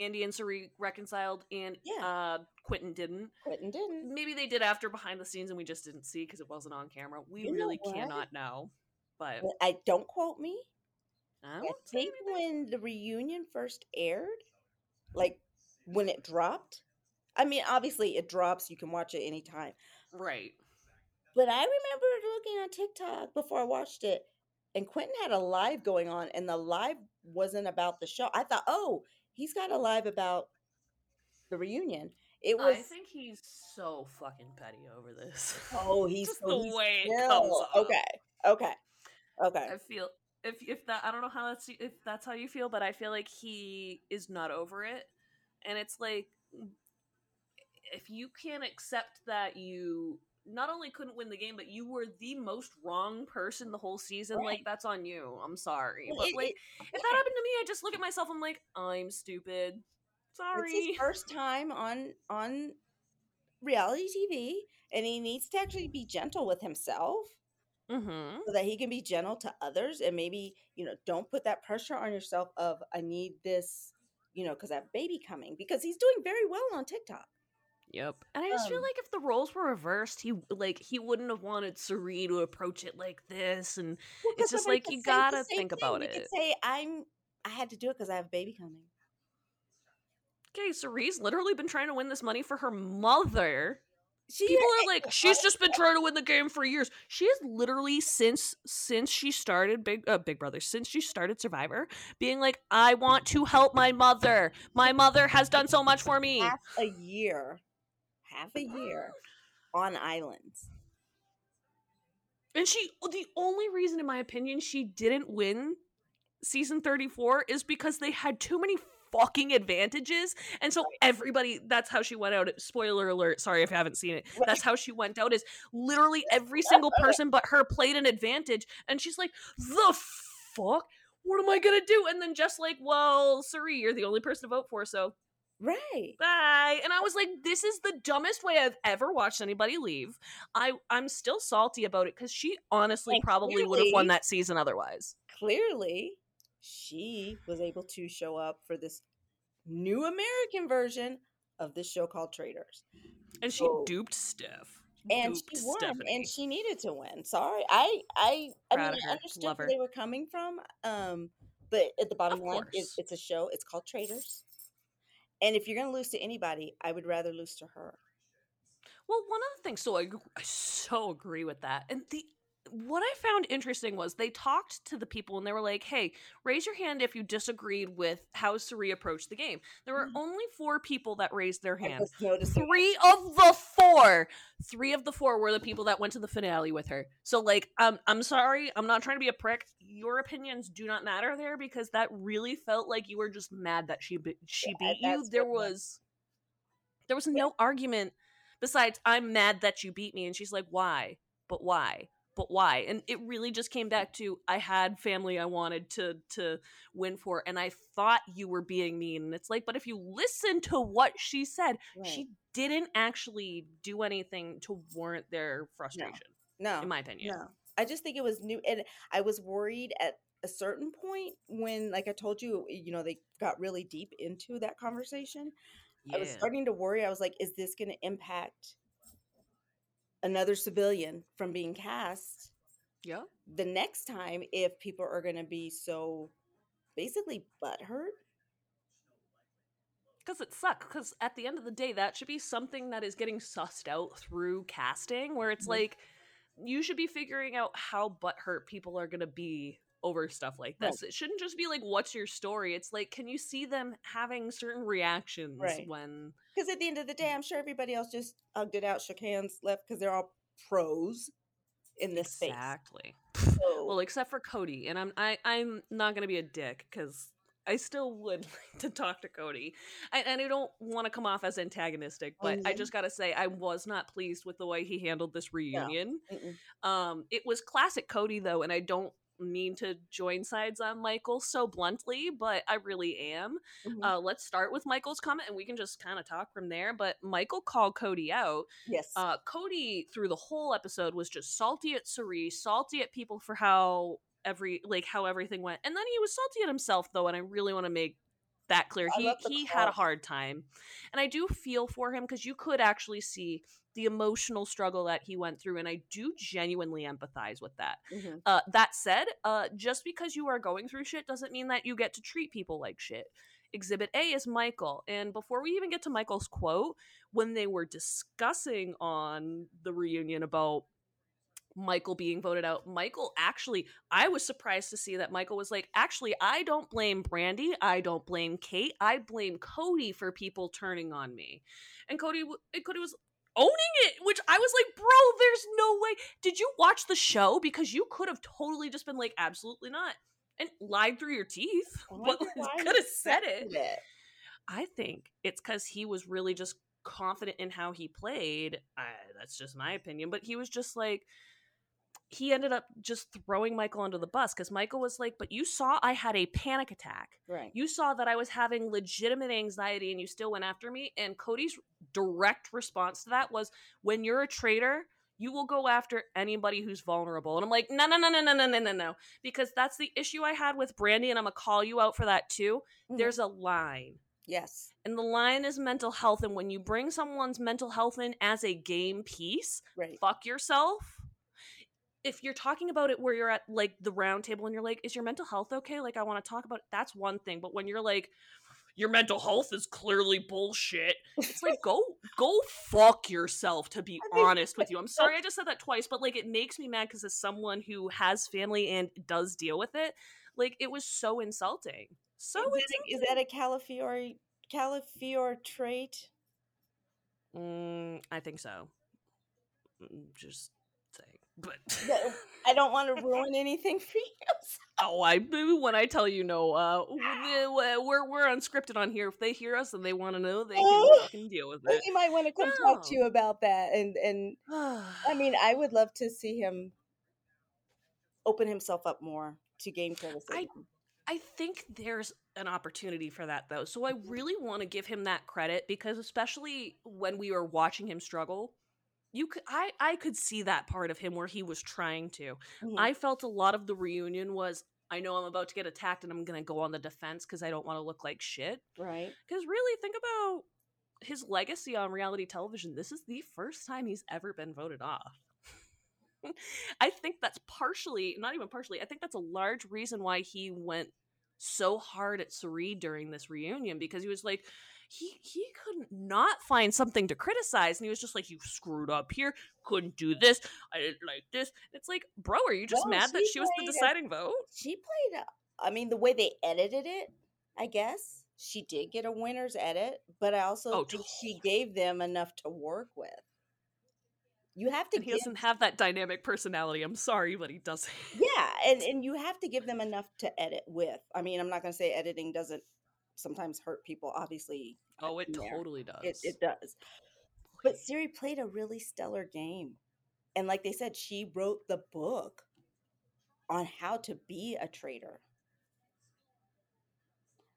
S1: Andy and Cirie reconciled and
S3: Yeah.
S1: uh Quentin didn't.
S3: Quentin didn't.
S1: Maybe they did after behind the scenes and we just didn't see because it wasn't on camera. We
S3: You
S1: really
S3: what?
S1: cannot know. But
S3: But I don't quote me.
S1: I
S3: I think when the reunion first aired, like when it dropped, I mean, obviously it drops, you can watch it anytime.
S1: right.
S3: But I remember looking on TikTok before I watched it, and Quentin had a live going on, and the live wasn't about the show. I thought, oh, he's got a live about the reunion. It was
S1: I think he's so fucking petty over this.
S3: oh, he's
S1: just
S3: so
S1: the
S3: he's
S1: way it comes off.
S3: Okay, okay, okay.
S1: I feel if if that I don't know how that's if that's how you feel, but I feel like he is not over it, and it's like if you can't accept that you not only couldn't win the game, but you were the most wrong person the whole season,
S3: Right.
S1: like that's on you. I'm sorry, but
S3: it-
S1: like
S3: it-
S1: if that happened to me, I just look at myself. I'm like, I'm stupid. Sorry.
S3: It's his first time on on reality TV, and he needs to actually be gentle with himself
S1: mm-hmm.
S3: so that he can be gentle to others, and maybe you know don't put that pressure on yourself of I need this, you know, because I have baby coming because he's doing very well on TikTok.
S1: Yep. And I just feel
S3: Um,
S1: like if the roles were reversed, he like he wouldn't have wanted Cirie to approach it like this, and
S3: Well,
S1: It's just like, you gotta think
S3: thing.
S1: about
S3: You could say I'm I had to do it because I have a baby coming.
S1: okay, Cirie's literally been trying to win this money for her mother.
S3: She
S1: People are like, she's just been trying to win the game for years. She has literally since since she started Big uh, Big Brother, since she started Survivor, being like, I want to help my mother. My mother has done so much for me.
S3: half a year, half a year on islands.
S1: And she, the only reason, in my opinion, she didn't win season 34 is because they had too many fucking advantages. And so everybody, that's how she went out. Spoiler alert. Sorry if you haven't seen it. That's how she went out is literally every single person but her played an advantage. And she's like, the fuck? What am I going to do? And then just like, well, Cirie, you're the only person to vote for. So
S3: Right.
S1: bye. And I was like, this is the dumbest way I've ever watched anybody leave. I I'm still salty about it because she honestly
S3: And
S1: probably would have won that season otherwise.
S3: Clearly, she was able to show up for this new American version of this show called Traitors.
S1: And she
S3: Oh.
S1: duped Steph.
S3: And
S1: Duped
S3: she won,
S1: Stephanie.
S3: and she needed to win. Sorry, I, I, I
S1: Proud
S3: mean, I understood where
S1: her.
S3: they were coming from. Um, but at the bottom
S1: Of
S3: line, it, it's a show. It's called Traitors. And if you're gonna lose to anybody, I would rather lose to her.
S1: Well, one of the things, so I, I so agree with that. And the what I found interesting was they talked to the people and they were like, "Hey, raise your hand if you disagreed with how Cirie approached the game." There were
S3: Mhm.
S1: only four people that raised their hand.
S3: just noticed it.
S1: Three of the four, three of the four were the people that went to the finale with her. So, like, um, I'm sorry, I'm not trying to be a prick. Your opinions do not matter there because that really felt like you were just mad that she be- she
S3: Yeah,
S1: beat you. There was there was no argument besides I'm mad that you beat me, and she's like, why? But why? But why? And it really just came back to I had family I wanted to to win for, and I thought you were being mean. And it's like, but if you listen to what she said,
S3: Right.
S1: she didn't actually do anything to warrant their frustration,
S3: no,
S1: in my opinion.
S3: No, I just think it was new, and I was worried at a certain point when, like I told you, you know, they got really deep into that conversation. Yeah. I was starting to worry. I was like, is this going to impact another civilian from being cast
S1: Yeah.
S3: the next time if people are going to be so basically butthurt?
S1: Because it sucks. Because at the end of the day, that should be something that is getting sussed out through casting, where it's
S3: Mhm.
S1: like you should be figuring out how butthurt people are going to be over stuff like
S3: Right.
S1: this. It shouldn't just be like, what's your story? It's like, can you see them having certain reactions
S3: Right.
S1: when.
S3: Because at the end of the day, I'm sure everybody else just hugged it out, shook hands, left because they're all pros in this space.
S1: Exactly.
S3: So,
S1: Well, except for Cody, and I'm I I'm not gonna be a dick because I still would like to talk to Cody, I, and I don't want to come off as antagonistic, but I
S3: Mhm.
S1: just gotta say I was not pleased with the way he handled this reunion. Um, it was classic Cody though, and I don't mean to join sides on Michael so bluntly, but I really am.
S3: Mhm.
S1: Uh, let's start with Michael's comment, and we can just kind of talk from there. But Michael called Cody out
S3: yes.
S1: uh, Cody through the whole episode was just salty at Cirie's, salty at people for how every like how everything went, and then he was salty at himself though, and I really want to make that clear.
S3: I
S1: he he had a hard time, and I do feel for him because you could actually see the emotional struggle that he went through, and I do genuinely empathize with that.
S3: Mhm.
S1: Uh, that said, uh, just because you are going through shit doesn't mean that you get to treat people like shit. Exhibit A is Michael. And before we even get to Michael's quote, when they were discussing on the reunion about Michael being voted out, Michael actually, I was surprised to see that Michael was like, actually, I don't blame Brandi. I don't blame Kate. I blame Cody for people turning on me. And Cody, and Cody was owning it, which I was like, bro, there's no way. Did you watch the show? Because you could have totally just been like, absolutely not. And lied through your teeth.
S3: I
S1: But
S3: wonder why
S1: could have said it.
S3: it.
S1: I think it's because he was really just confident in how he played. I, that's just my opinion. But he was just like, he ended up just throwing Michael under the bus because Michael was like, But you saw I had a panic attack.
S3: Right.
S1: You saw that I was having legitimate anxiety and you still went after me. And Cody's direct response to that was, When you're a traitor, you will go after anybody who's vulnerable. And I'm like, no, no, no, no, no, no, no, no, no. Because that's the issue I had with Brandi, and I'm gonna call you out for that too.
S3: Mhm.
S1: There's a line.
S3: yes.
S1: And the line is mental health. And when you bring someone's mental health in as a game piece,
S3: Right.
S1: fuck yourself. If you're talking about it where you're at like the round table and you're like, is your mental health okay? Like, I want to talk about it. That's one thing. But when you're like, your mental health is clearly bullshit. It's like go go fuck yourself to be honest with you. I'm sorry I just said that twice, but like it makes me mad because as someone who has family and does deal with it, like it was so insulting. So
S3: is, that a, is that a Calafiore Calafiore trait?
S1: Mm, I think so. Mm, Just but
S3: I don't want to ruin anything for you.
S1: oh, I when I tell you no, uh, we- we're we're unscripted on here. If they hear us and they want to know, they can
S3: Oh.
S1: fucking deal with it.
S3: you might want to come talk to you about that. And and I mean, I would love to see him open himself up more to gain criticism.
S1: I think there's an opportunity for that though. So I really want to give him that credit because especially when we were watching him struggle, you could I I could see that part of him where he was trying to.
S3: Mhm.
S1: I felt a lot of the reunion was I know I'm about to get attacked and I'm going to go on the defense cuz I don't want to look like shit.
S3: right.
S1: Cuz really think about his legacy on reality television. This is the first time he's ever been voted off. I think that's partially, not even partially, I think that's a large reason why he went so hard at Cirie during this reunion because he was like, he he could not find something to criticize, and he was just like, "You screwed up here, couldn't do this, I didn't like this." It's like, bro, are you just
S3: No,
S1: mad that
S3: she
S1: she was the
S3: played a-
S1: deciding vote?
S3: She played. A, I mean, the way they edited it, I guess she did get a winner's edit, but I also
S1: Oh,
S3: think she gave them enough to work with. You have to
S1: And he
S3: give,
S1: doesn't have that dynamic personality. I'm sorry, but he doesn't.
S3: yeah, and and you have to give them enough to edit with. I mean, I'm not going to say editing doesn't sometimes hurt people. Obviously,
S1: Oh, it totally does.
S3: It, it does. But Cirie played a really stellar game. And like they said, she wrote the book on how to be a traitor.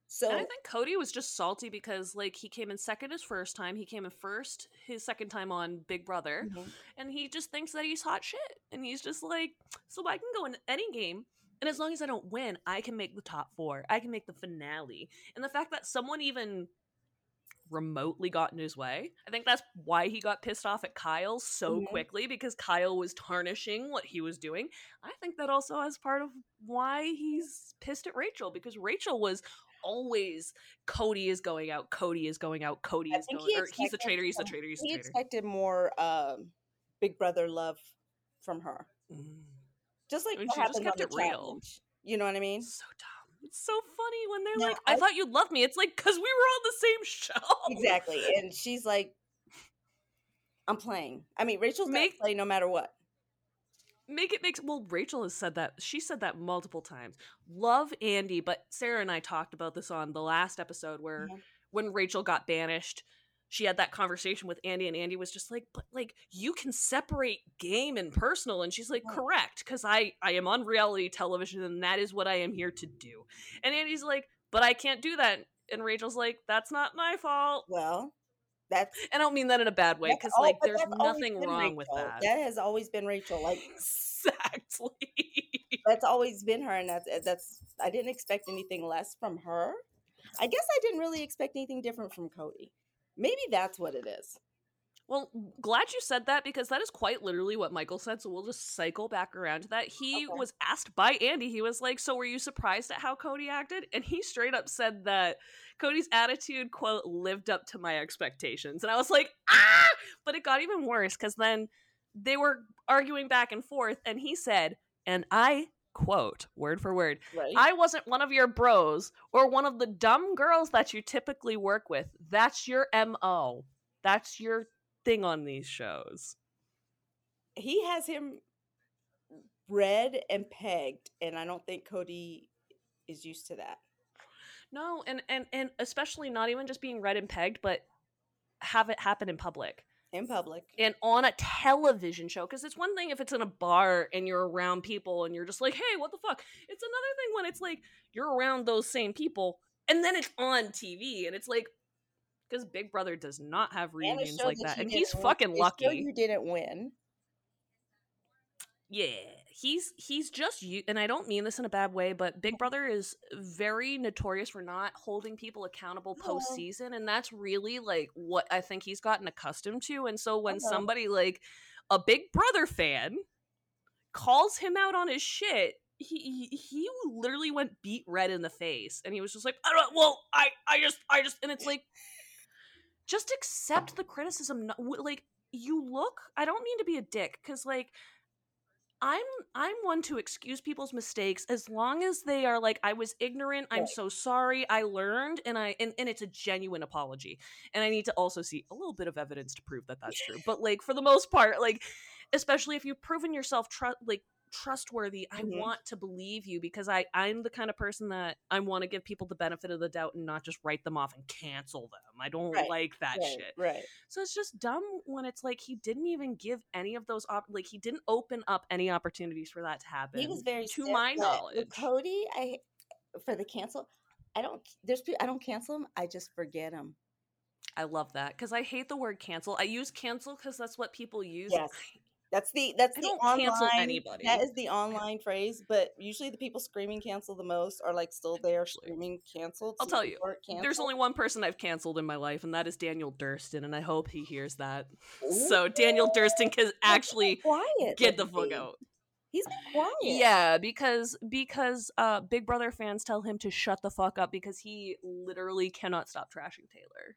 S3: So
S1: And I think Cody was just salty because like he came in second his first time, he came in first his second time on Big Brother,
S3: Mhm.
S1: and he just thinks that he's hot shit. And he's just like, so I can go in any game, and as long as I don't win, I can make the top four. I can make the finale. And the fact that someone even remotely got in his way, I think that's why he got pissed off at Kyle so
S3: Mhm.
S1: quickly because Kyle was tarnishing what he was doing. I think that also is part of why he's pissed at Rachel because Rachel was always Cody is going out, Cody is going out, Cody
S3: I
S1: is going
S3: he
S1: he's the
S3: expected
S1: traitor, he's the
S3: some-
S1: traitor, he's the
S3: he
S1: traitor.
S3: expected more um, Big Brother love from her.
S1: Mm.
S3: Just like
S1: And
S3: what
S1: she just kept it real.
S3: You know what I mean?
S1: So dumb. It's so funny when they're
S3: Now,
S1: like, I,
S3: I-
S1: thought you'd love me. It's like, because we were on the same show.
S3: Exactly. And she's like, I'm playing. I mean, Rachel's gonna
S1: Make-
S3: play no matter what.
S1: Make it makes well, Rachel has said that. She said that multiple times. Love Andy, but Sarah and I talked about this on the last episode where
S3: Mhm.
S1: when Rachel got banished, she had that conversation with Andy, and Andy was just like, "But like, you can separate game and personal," and she's like, "Correct, because I I am on reality television, and that is what I am here to do." And Andy's like, "But I can't do that," and Rachel's like, "That's not my fault."
S3: Well, that's
S1: I don't mean that in a bad way, because like, there's nothing wrong with that.
S3: That has always been Rachel. Like
S1: exactly.
S3: that's always been her, and that's that's. I didn't expect anything less from her. I guess I didn't really expect anything different from Cody. Maybe that's what it is.
S1: Well, glad you said that because that is quite literally what Michael said. So we'll just cycle back around to that. He
S3: Okay.
S1: was asked by Andy, he was like, So were you surprised at how Cody acted? And he straight up said that Cody's attitude, quote, lived up to my expectations. And I was like, Ah! But it got even worse because then they were arguing back and forth. And he said, and I quote, word for word,
S3: Right.
S1: I wasn't one of your bros or one of the dumb girls that you typically work with. That's your MO. That's your thing on these shows.
S3: he has him read and pegged, and I don't think Cody is used to that.
S1: No, and and and especially not even just being read and pegged, but have it happen in public
S3: In public.
S1: and on a television show. Because it's one thing if it's in a bar and you're around people and you're just like, hey, what the fuck? It's another thing when it's like you're around those same people and then it's on TV and it's like. Because Big Brother does not have reunions like
S3: that
S1: that, and he's
S3: win-
S1: fucking lucky.
S3: You didn't win.
S1: Yeah, he's he's just you, and I don't mean this in a bad way, but Big Brother is very notorious for not holding people accountable
S3: Hello.
S1: postseason, and that's really like what I think he's gotten accustomed to. And so when
S3: Hello.
S1: somebody like a Big Brother fan calls him out on his shit, he he, he literally went beat red in the face, and he was just like, I don't, well, I I just I just, and it's like, just accept the criticism. Like you look, I don't mean to be a dick, because like. I'm I'm one to excuse people's mistakes as long as they are like I was ignorant, I'm so sorry, I learned and I and, and it's a genuine apology. And I need to also see a little bit of evidence to prove that that's true. But like for the most part, like especially if you've proven yourself tru- like trustworthy, I
S3: Mhm.
S1: want to believe you because I I'm the kind of person that I want to give people the benefit of the doubt and not just write them off and cancel them. I don't
S3: Right,
S1: like that
S3: right,
S1: shit.
S3: right.
S1: So it's just dumb when it's like he didn't even give any of those op- like he didn't open up any opportunities for that to happen.
S3: He was very
S1: to my knowledge.
S3: With Cody, I for the cancel. I don't. There's. I don't cancel him. I just forget him.
S1: I love that because I hate the word cancel. I use cancel because that's what people use.
S3: Yes. That's the that's
S1: I
S3: the online.
S1: cancel anybody.
S3: That is the online phrase, but usually the people screaming cancel the most are like still there screaming canceled.
S1: I'll tell you, There's only one person I've canceled in my life, and that is Daniel Durston, and I hope he hears that. So Daniel Durston can actually
S3: quiet.
S1: get the fuck out.
S3: He's been quiet.
S1: Yeah, because because uh Big Brother fans tell him to shut the fuck up because he literally cannot stop trashing Taylor.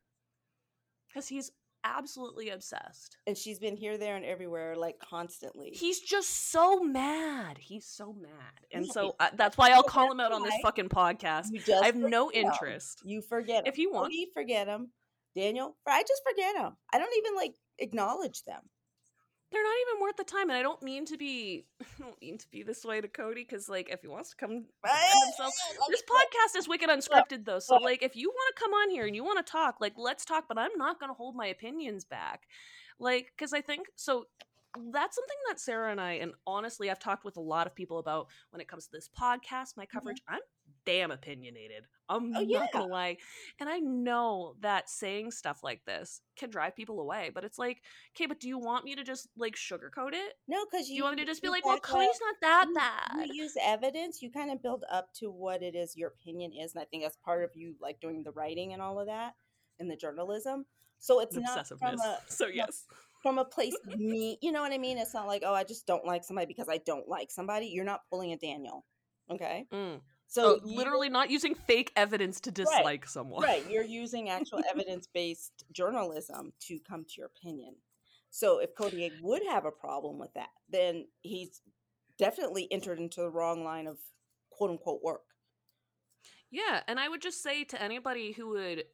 S1: Cuz he's absolutely obsessed.
S3: and she's been here, there, and everywhere, like constantly.
S1: He's just so mad. He's so mad. And so uh, that's why I'll call him out on this fucking podcast. I have no
S3: forget him.
S1: interest.
S3: You forget him.
S1: If you want
S3: Cody, forget him. Daniel, I just forget him. I don't even like acknowledge them.
S1: They're not even worth the time and i don't mean to be i don't mean to be this way to cody because like if he wants to come himself this podcast is wicked unscripted though so like if you want to come on here and you want to talk like let's talk but i'm not going to hold my opinions back. Like because i think so that's something that sarah and i and honestly i've talked with a lot of people about when it comes to this podcast my coverage. I'm damn opinionated i'm
S3: Oh,
S1: not gonna lie and i know that saying stuff like this can drive people away but it's like okay but do you want me to just like sugarcoat it
S3: No, because you,
S1: you want me to just be like well cody's not that
S3: you-
S1: bad
S3: You use evidence. You kind of build up to what it is your opinion is, and I think that's part of you like doing the writing and all of that and the journalism. So it's not from a
S1: so
S3: no,
S1: yes
S3: from a place of me. You know what I mean? It's not like oh, I just don't like somebody because I don't like somebody. You're not pulling a Daniel. Okay,
S1: Mm.
S3: Oh, so
S1: oh, literally not using fake evidence to dislike someone
S3: Right. You're using actual evidence based journalism to come to your opinion. So if Cody would have a problem with that, then he's definitely entered into the wrong line of quote unquote work.
S1: Yeah, and I would just say to anybody who would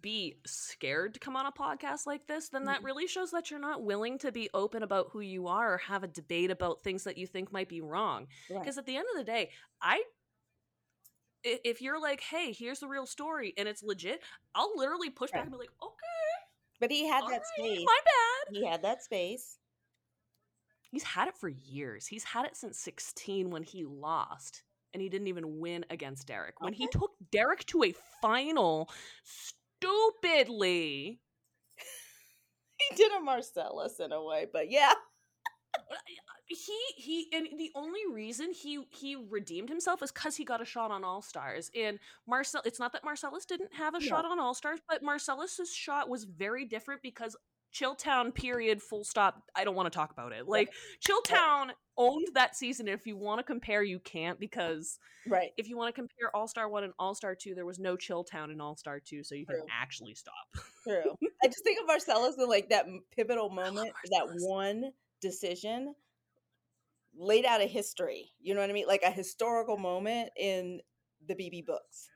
S1: be scared to come on a podcast like this, then that
S3: Mhm.
S1: really shows that you're not willing to be open about who you are or have a debate about things that you think might be wrong.
S3: Right.
S1: Because at the end of the day, I if you're like, "Hey, here's the real story," and it's legit, I'll literally push back and be like, "Okay,
S3: But he had that
S1: right,
S3: space.
S1: my bad."
S3: He had that space.
S1: He's had it for years. He's had it since 16 when he lost and he didn't even win against Derek. When he took Derek to a final stupidly.
S3: He did a Marcellus in a way, but yeah.
S1: He he and the only reason he he redeemed himself is cuz he got a shot on All Stars. And Marcel it's not that Marcellus didn't have a
S3: No.
S1: shot on All Stars, but Marcellus's shot was very different because Chilltown period full stop. I don't want to talk about it. Like Chilltown owned that season. If you want to compare, you can't because
S3: Right.
S1: if you want to compare All Star 1 and All Star 2, there was no Chilltown in All Star 2, so you can actually stop.
S3: True. I just think of Marcellus in like that pivotal
S1: oh,
S3: moment, that one decision laid out a history. You know what I mean? Like a historical moment in the BB books.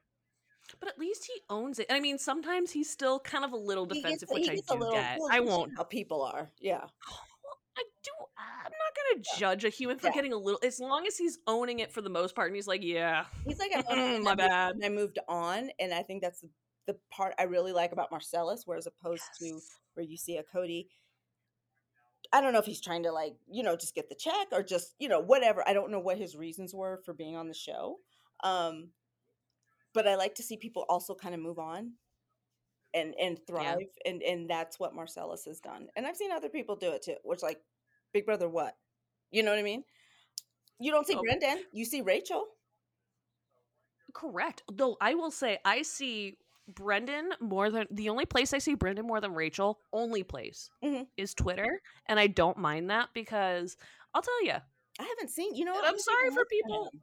S1: But at least he owns it. I mean, sometimes he's still kind of a little
S3: gets-
S1: defensive,
S3: he
S1: which I
S3: gets
S1: do get. I won't.
S3: How people are. Yeah.
S1: I do. I'm not gonna judge a human for
S3: Yeah.
S1: getting a little, as long as he's owning it for the most part, and he's like, "Yeah,
S3: He's like, I owned it, and
S1: My
S3: moved-
S1: bad.
S3: I moved on. And I think that's the, the part I really like about Marcellus, whereas opposed to where you see a Cody. I don't know if he's trying to like, you know, just get the check or just, you know, whatever. I don't know what his reasons were for being on the show. Um, but I like to see people also kind of move on and and thrive. And and that's what Marcellus has done. And I've seen other people do it too, which like Big Brother what? You know what I mean? You don't see
S1: Oh.
S3: Brendon, you see Rachel.
S1: correct." Though I will say, I see Brendon more than the only place I see Brendon more than Rachel. Only place
S3: Mhm.
S1: is Twitter, and I don't mind that because I'll tell you,
S3: I haven't seen, you know, what,
S1: I'm sorry for people-
S3: him.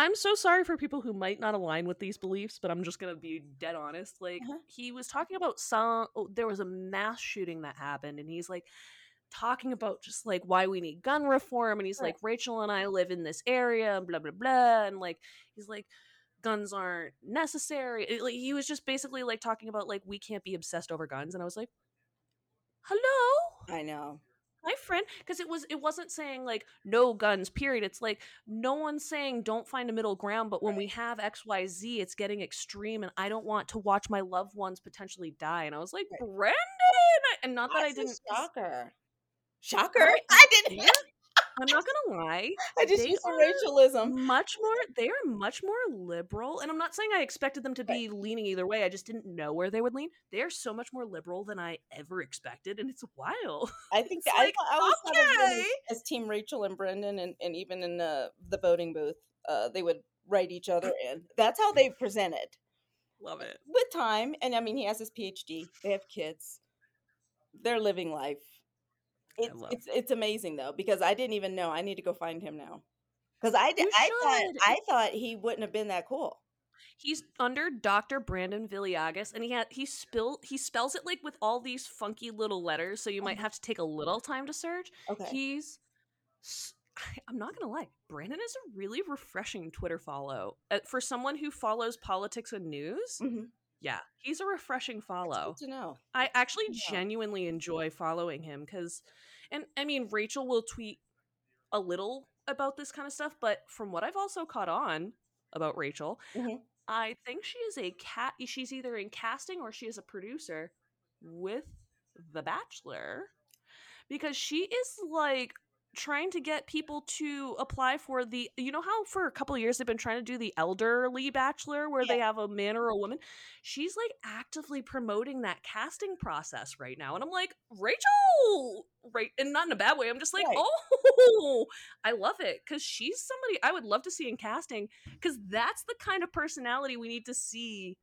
S1: I'm so sorry for people who might not align with these beliefs, but I'm just gonna be dead honest. Like
S3: Uh-huh.
S1: he was talking about some, oh, there was a mass shooting that happened, and he's like talking about just like why we need gun reform, and he's
S3: Right.
S1: like Rachel and I live in this area, blah blah blah, and like he's like guns aren't necessary. It- like he was just basically like talking about like we can't be obsessed over guns, and I was like, hello
S3: I know.
S1: My friend because it was it wasn't saying like no guns period it's like no one's saying don't find a middle ground but when we have xyz it's getting extreme and i don't want to watch my loved ones potentially die and i was like
S3: Right.
S1: brendon and not that i didn't
S3: shocker. Shocker?
S1: Right.
S3: I didn't.
S1: I'm not gonna lie
S3: I just used racialism.
S1: much more they are much more liberal and i'm not saying i expected them to be leaning either way i just didn't know where they would lean they are so much more liberal than i ever expected and it's wild
S3: I think that I,
S1: like,
S3: I thought of
S1: okay.
S3: as, Team Rachel and Brendon, and, and even in the the voting booth, uh, they would write each other in. That's how they presented
S1: love it
S3: with time. And I mean, he has his PhD. They have kids. They're living life. It's it's it's amazing though because I didn't even know. I need to go find him now because I did. I thought. I thought he wouldn't have been that cool.
S1: He's under Dr. Brendon Villegas, and he had he spill he spells it like with all these funky little letters, so you might
S3: Mhm.
S1: have to take a little time to search.
S3: Okay.
S1: He's I'm not gonna lie, Brandon is a really refreshing Twitter follow uh, for someone who follows politics and news.
S3: Mhm.
S1: Yeah, he's a refreshing follow.
S3: Good to know.
S1: I actually
S3: Yeah.
S1: genuinely enjoy following him because, and I mean, Rachel will tweet a little about this kind of stuff, but from what I've also caught on about Rachel,
S3: Mhm.
S1: I think she is a cat. She's either in casting or she is a producer with The Bachelor because she is like trying to get people to apply for the you know how for a couple of years they've been trying to do the elderly bachelor where they have a man or a woman she's like actively promoting that casting process right now and i'm like rachel right and not in a bad way i'm just like
S3: Right.
S1: oh i love it because she's somebody i would love to see in casting because that's the kind of personality we need to see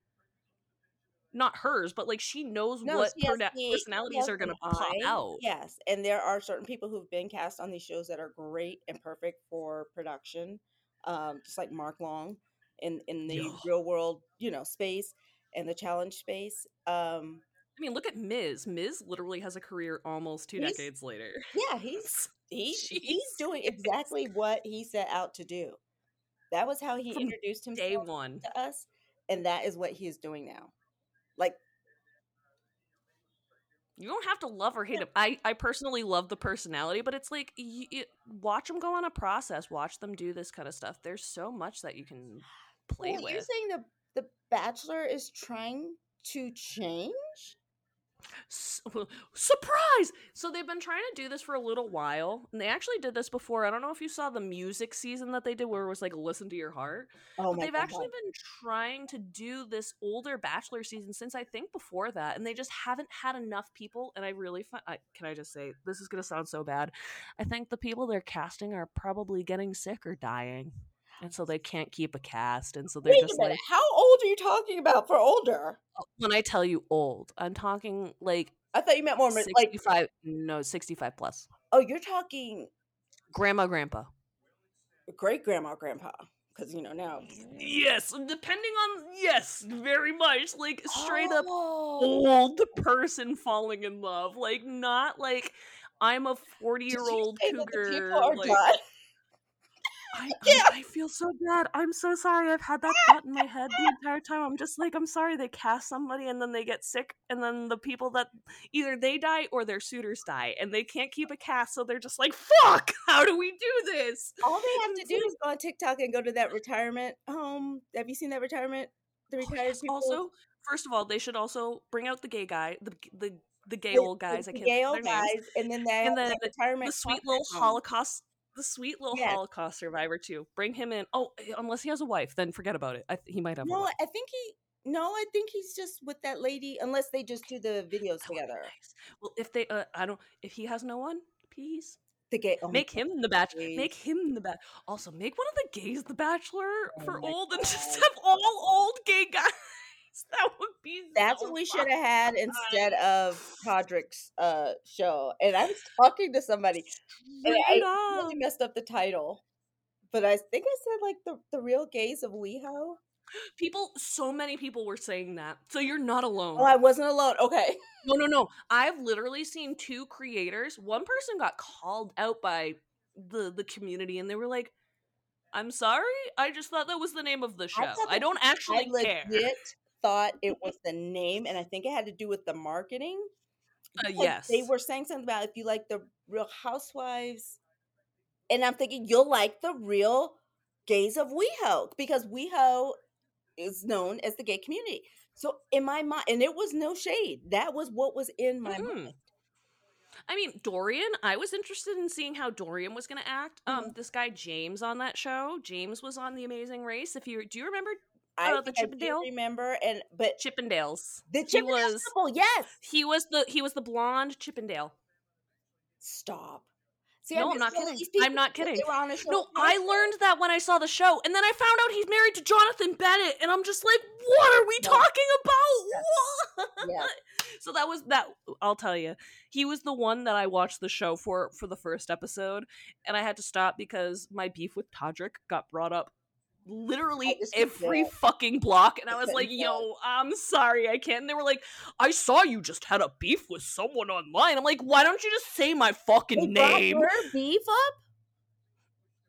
S1: not hers but like she knows
S3: No,
S1: what
S3: she
S1: perna-
S3: the-
S1: personalities are going to pop out
S3: Yes, and there are certain people who've been cast on these shows that are great and perfect for production, um, just like Mark Long in in the real world, you know, space and the challenge space. Um,
S1: I mean, look at Miz. Miz literally has a career almost two
S3: He's-
S1: decades later.
S3: Yeah, he's he, he's doing exactly what he set out to do. That was how he
S1: From
S3: introduced
S1: Day
S3: himself
S1: one.
S3: to us, and that is what he is doing now. Like,
S1: You don't have to love or hate him. I, I personally love the personality, but it's like you, you, watch them go on a process. Watch them do this kind of stuff. There's so much that you can play
S3: well, you're
S1: with.
S3: saying the the Bachelor is trying to change?
S1: Surprise! So they've been trying to do this for a little while, and they actually did this before. I don't know if you saw the music season that they did, where it was like "Listen to Your Heart."
S3: Oh
S1: But they've
S3: god!
S1: actually been trying to do this older Bachelor season since I think before that, and they just haven't had enough people. And I really, fi- I, can I just say this is gonna sound so bad? I think the people they're casting are probably getting sick or dying, and so they can't keep a cast, and so they're
S3: Wait
S1: just like,
S3: How old are you talking about for older?
S1: Oh, when I tell you old, I'm talking like
S3: I thought you meant more mid- like.
S1: 65, no, 65 plus.
S3: Oh, you're talking
S1: Grandma, grandpa.
S3: great grandma, grandpa, because you know now.
S1: Yes, depending on yes, very much like straight up
S3: Oh.
S1: old person falling in love, like not like I'm a forty year old
S3: say that the
S1: cougar.
S3: people are
S1: like? I,
S3: Yeah.
S1: I, I feel so bad. I'm so sorry. I've had that thought in my head the entire time. I'm just like, I'm sorry. They cast somebody and then they get sick, and then the people that either they die or their suitors die, and they can't keep a cast, so they're just like, fuck. How do we do this?
S3: All they have to do is go on TikTok and go to that retirement home. Have you seen that retirement? The
S1: Oh,
S3: retired
S1: yes,
S3: people.
S1: Also, first of all, they should also bring out the gay guy, the the the gay
S3: the-
S1: old guys.
S3: the
S1: I can't
S3: gay old
S1: their names.
S3: guys, and then they
S1: And then
S3: that retirement.
S1: the sweet little
S3: home.
S1: Holocaust, the sweet little
S3: Yes.
S1: Holocaust survivor too. Bring him in. Oh, eh, unless he has a wife, then forget about it. I, th- he might have.
S3: No. I think he. No, I think he's just with that lady. Unless they just do the videos
S1: That
S3: together.
S1: nice. Well, if they, uh, I don't. If he has no one, please
S3: The gay. oh
S1: make
S3: God,
S1: him the bachelor.
S3: please.
S1: Make him the bachelor. Also, make one of the gays the bachelor
S3: Oh
S1: for old, and just have all old gay guys. That would be.
S3: That's
S1: so
S3: what we should have had instead of Todrick's uh show. And I was talking to somebody, and I
S1: up.
S3: really messed up the title, but I think I said like the the real gays of WeHo.
S1: People, so many people were saying that. So you're not alone.
S3: Oh, I wasn't alone. Okay.
S1: no, no, no. I've literally seen two creators. One person got called out by the the community, and they were like, "I'm sorry. I just thought that was the name of the show.
S3: thought
S1: I, don't
S3: I
S1: actually care."
S3: Thought it was the name, and I think it had to do with the marketing.
S1: Uh, yes,
S3: They were saying something about if you like the Real Housewives, and I'm thinking you'll like the real gays of WeHo because WeHo is known as the gay community. So in my mind, and it was no shade. That was what was in my
S1: Mm-mm.
S3: mind.
S1: I mean, Dorian, I was interested in seeing how Dorian was going to act. Um,
S3: Mhm.
S1: this guy James on that show, James was on The Amazing Race. If you do you remember
S3: I
S1: Uh, the Chippendale?
S3: remember, and but
S1: Chippendales?
S3: the
S1: he was
S3: couple, yes.
S1: he was the he was the blonde Chippendale.
S3: Stop. See,
S1: No,
S3: I
S1: I'm not kidding. I'm not kidding.
S3: They were on a show
S1: No, I learned that when I saw the show, and then I found out he's married to Jonathan Bennett, and I'm just like, what are we talking about?
S3: Yes.
S1: What?
S3: Yes.
S1: So that was that. I'll tell you, he was the one that I watched the show for for the first episode, and I had to stop because my beef with Todrick got brought up literally every fucking block, and I was like, "Yo, I'm sorry, I can't." And they were like, "I saw you just had a beef with someone online." I'm like, "Why don't you just say my fucking
S3: They
S1: name?"
S3: your beef up.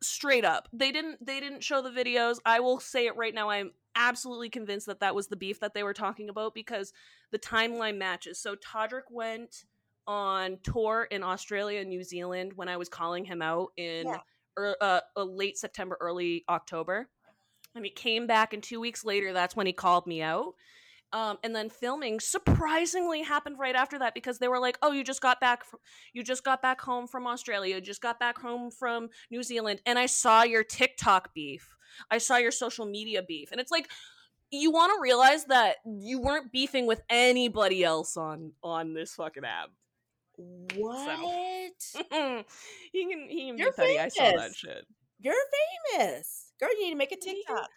S1: straight up they didn't they didn't show the videos i will say it right now i'm absolutely convinced that that was the beef that they were talking about because the timeline matches so todrick went on tour in australia and new zealand when i was calling him out in
S3: Yeah.
S1: er, uh, uh, late september early october and he came back and two weeks later that's when he called me out um, and then filming surprisingly happened right after that because they were like, "Oh, you just got back, from, you just got back home from Australia, you just got back home from New Zealand, and I saw your TikTok beef, I saw your social media beef," and it's like, you want to realize that you weren't beefing with anybody else on on this fucking app.
S3: What?
S1: he can he can
S3: You're
S1: be petty. I saw that shit.
S3: You're famous. Girl, you need to make a TikTok.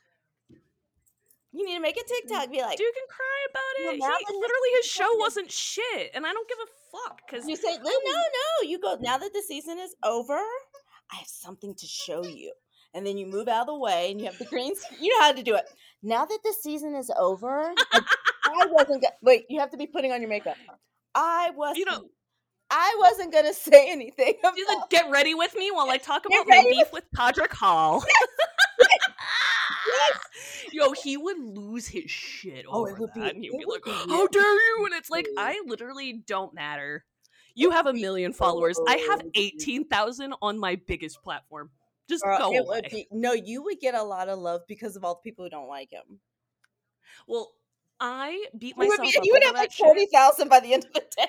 S3: You need to make a TikTok. Be like,
S1: Dude can cry about it.
S3: now
S1: he, literally, his show wasn't shit, and I don't give a fuck because
S3: you say, no, no, no. You go, now that the season is over, I have something to show you. And then you move out of the way and you have the green screen. You know how to do it. Now that the season is over, I, I wasn't. Go- Wait, you have to be putting on your makeup. I wasn't.
S1: You know-
S3: I wasn't gonna say anything.
S1: You said,
S3: About,
S1: Get ready with me while I talk about my beef with Todrick Hall. Yo, he would lose his shit
S3: Oh,
S1: over
S3: it would be-
S1: that, and he'd be like,
S3: be
S1: "How dare you?" And it's like, I literally don't matter. You have a million followers. I have eighteen thousand on my biggest platform. Just
S3: Girl,
S1: go away.
S3: be no. You would get a lot of love because of all the people who don't like him.
S1: Well, I beat
S3: You would,
S1: myself
S3: be,
S1: up
S3: you would have like forty thousand by the end of the day.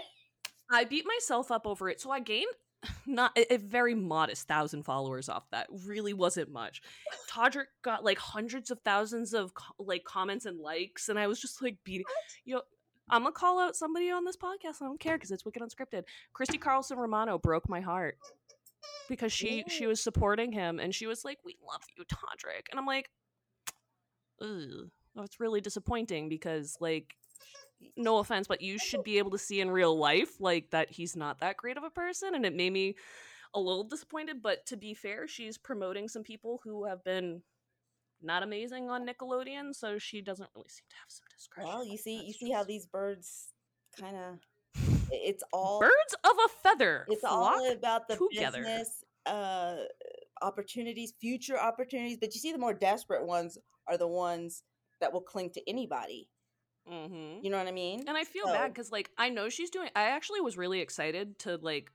S1: I beat myself up over it, so I gained not a, a very modest thousand followers off that. Really wasn't much. Todrick got like hundreds of thousands of co- like comments and likes, and I was just like beating. You know, I'm gonna call out somebody on this podcast. I don't care because it's wicked unscripted. Christy Carlson Romano broke my heart because she she was supporting him, and she was like, "We love you, Todrick," and I'm like, "Ugh." Well, it's really disappointing because like no offense, but you should be able to see in real life like that he's not that great of a person, and it made me a little disappointed. But to be fair, she's promoting some people who have been not amazing on Nickelodeon, so she doesn't really seem to have some discretion.
S3: Well, you see, you see how these birds kind of. It's all.
S1: birds of a feather
S3: It's all about the
S1: together.
S3: business uh opportunities, future opportunities. But you see, the more desperate ones are the ones that will cling to anybody.
S1: Mm-hmm.
S3: You know what I mean?
S1: And I feel bad because like I know she's doing. I actually was really excited to like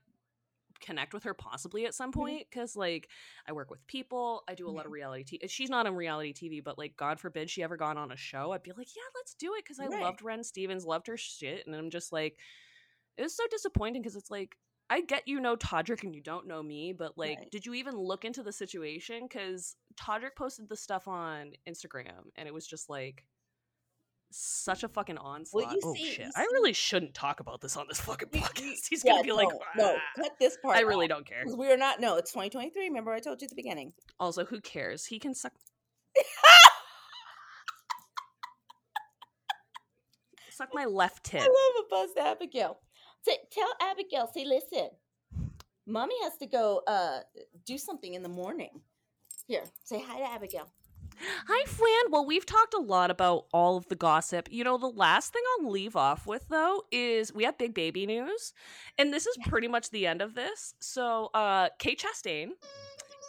S1: connect with her possibly at some
S3: Mm-hmm.
S1: point because like I work with people. I do a lot of reality. TV. She's not on reality TV, but like God forbid she ever got on a show, I'd be like, yeah, let's do it because I
S3: Right.
S1: loved Ren Stevens, loved her shit, and I'm just like, it was so disappointing because it's like. I get you know Todrick and you don't know me, but like,
S3: Right.
S1: did you even look into the situation? Because Todrick posted the stuff on Instagram, and it was just like such a fucking onslaught.
S3: you
S1: oh
S3: see-
S1: shit!
S3: you
S1: I really shouldn't talk about this on this fucking
S3: You- you-
S1: podcast. He's
S3: yeah,
S1: gonna be like,
S3: no, no,
S1: "Ah."
S3: cut this part.
S1: I really
S3: out,
S1: don't care.
S3: 'cause we are not. No, it's 2023. Remember, I told you at the beginning.
S1: Also, who cares? He can suck suck my left
S3: I love a buzz to Abigail. Say, tell Abigail, say, listen, mommy has to go uh do something in the morning. Here, say hi to Abigail.
S1: Hi, Fran. Well, we've talked a lot about all of the gossip. You know, the last thing I'll leave off with though is we have big baby news, and this is pretty much the end of this. So, uh, Kate Chastain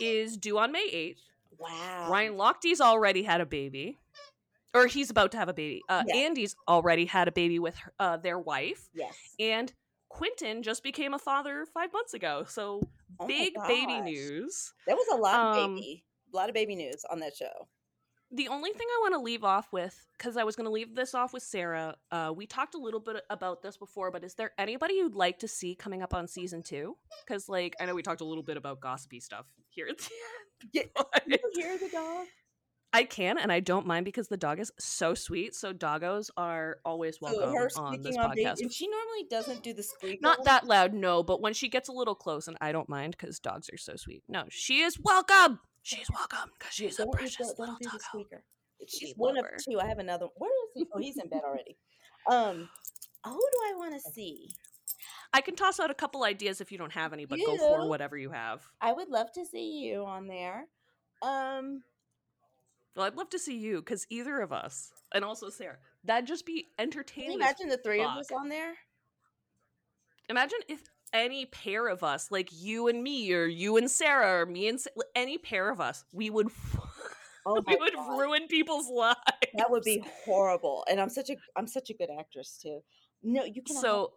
S1: is due on May eighth.
S3: Wow.
S1: Ryan Lochte's already had a baby, or he's about to have a baby. Uh,
S3: Yeah.
S1: Andy's already had a baby with her, uh, their wife,
S3: Yes.
S1: and Quentin just became a father five months ago. So
S3: Oh
S1: big baby news.
S3: There was a lot of
S1: Um,
S3: baby, a lot of baby news on that show.
S1: The only thing I want to leave off with, because I was going to leave this off with Sarah, uh, we talked a little bit about this before, but is there anybody you'd like to see coming up on season two? Because, like, I know we talked a little bit about gossipy stuff here at the end.
S3: Yeah,
S1: but-
S3: You hear the dog?
S1: I can, and I don't mind because the dog is so sweet. So doggos are always welcome
S3: So
S1: on this
S3: on
S1: podcast.
S3: and she normally doesn't do the squeak.
S1: Not that loud, no, but when she gets a little close, and I don't mind because dogs are so sweet. No, she is welcome. She's welcome because she's a
S3: don't-
S1: precious
S3: don't- don't
S1: little
S3: do the
S1: doggo.
S3: squeaker. She's one
S1: love
S3: of
S1: her.
S3: two. I have another. Where is he? Oh, he's in bed already. Um, who do I want to see?
S1: I can toss out a couple ideas if you don't have any, but go for whatever you have.
S3: I would love to see you on there. Um,
S1: Well, I'd love to see you because either of us, and also Sarah, that'd just be
S3: can
S1: entertaining.
S3: you imagine the three of us on there?
S1: Imagine if any pair of us, like you and me, or you and Sarah, or me and Sa- any pair of us, we would,
S3: Oh
S1: we would
S3: God.
S1: ruin people's lives.
S3: That would be horrible. And I'm such a I'm such a good actress too. No, you can.
S1: So,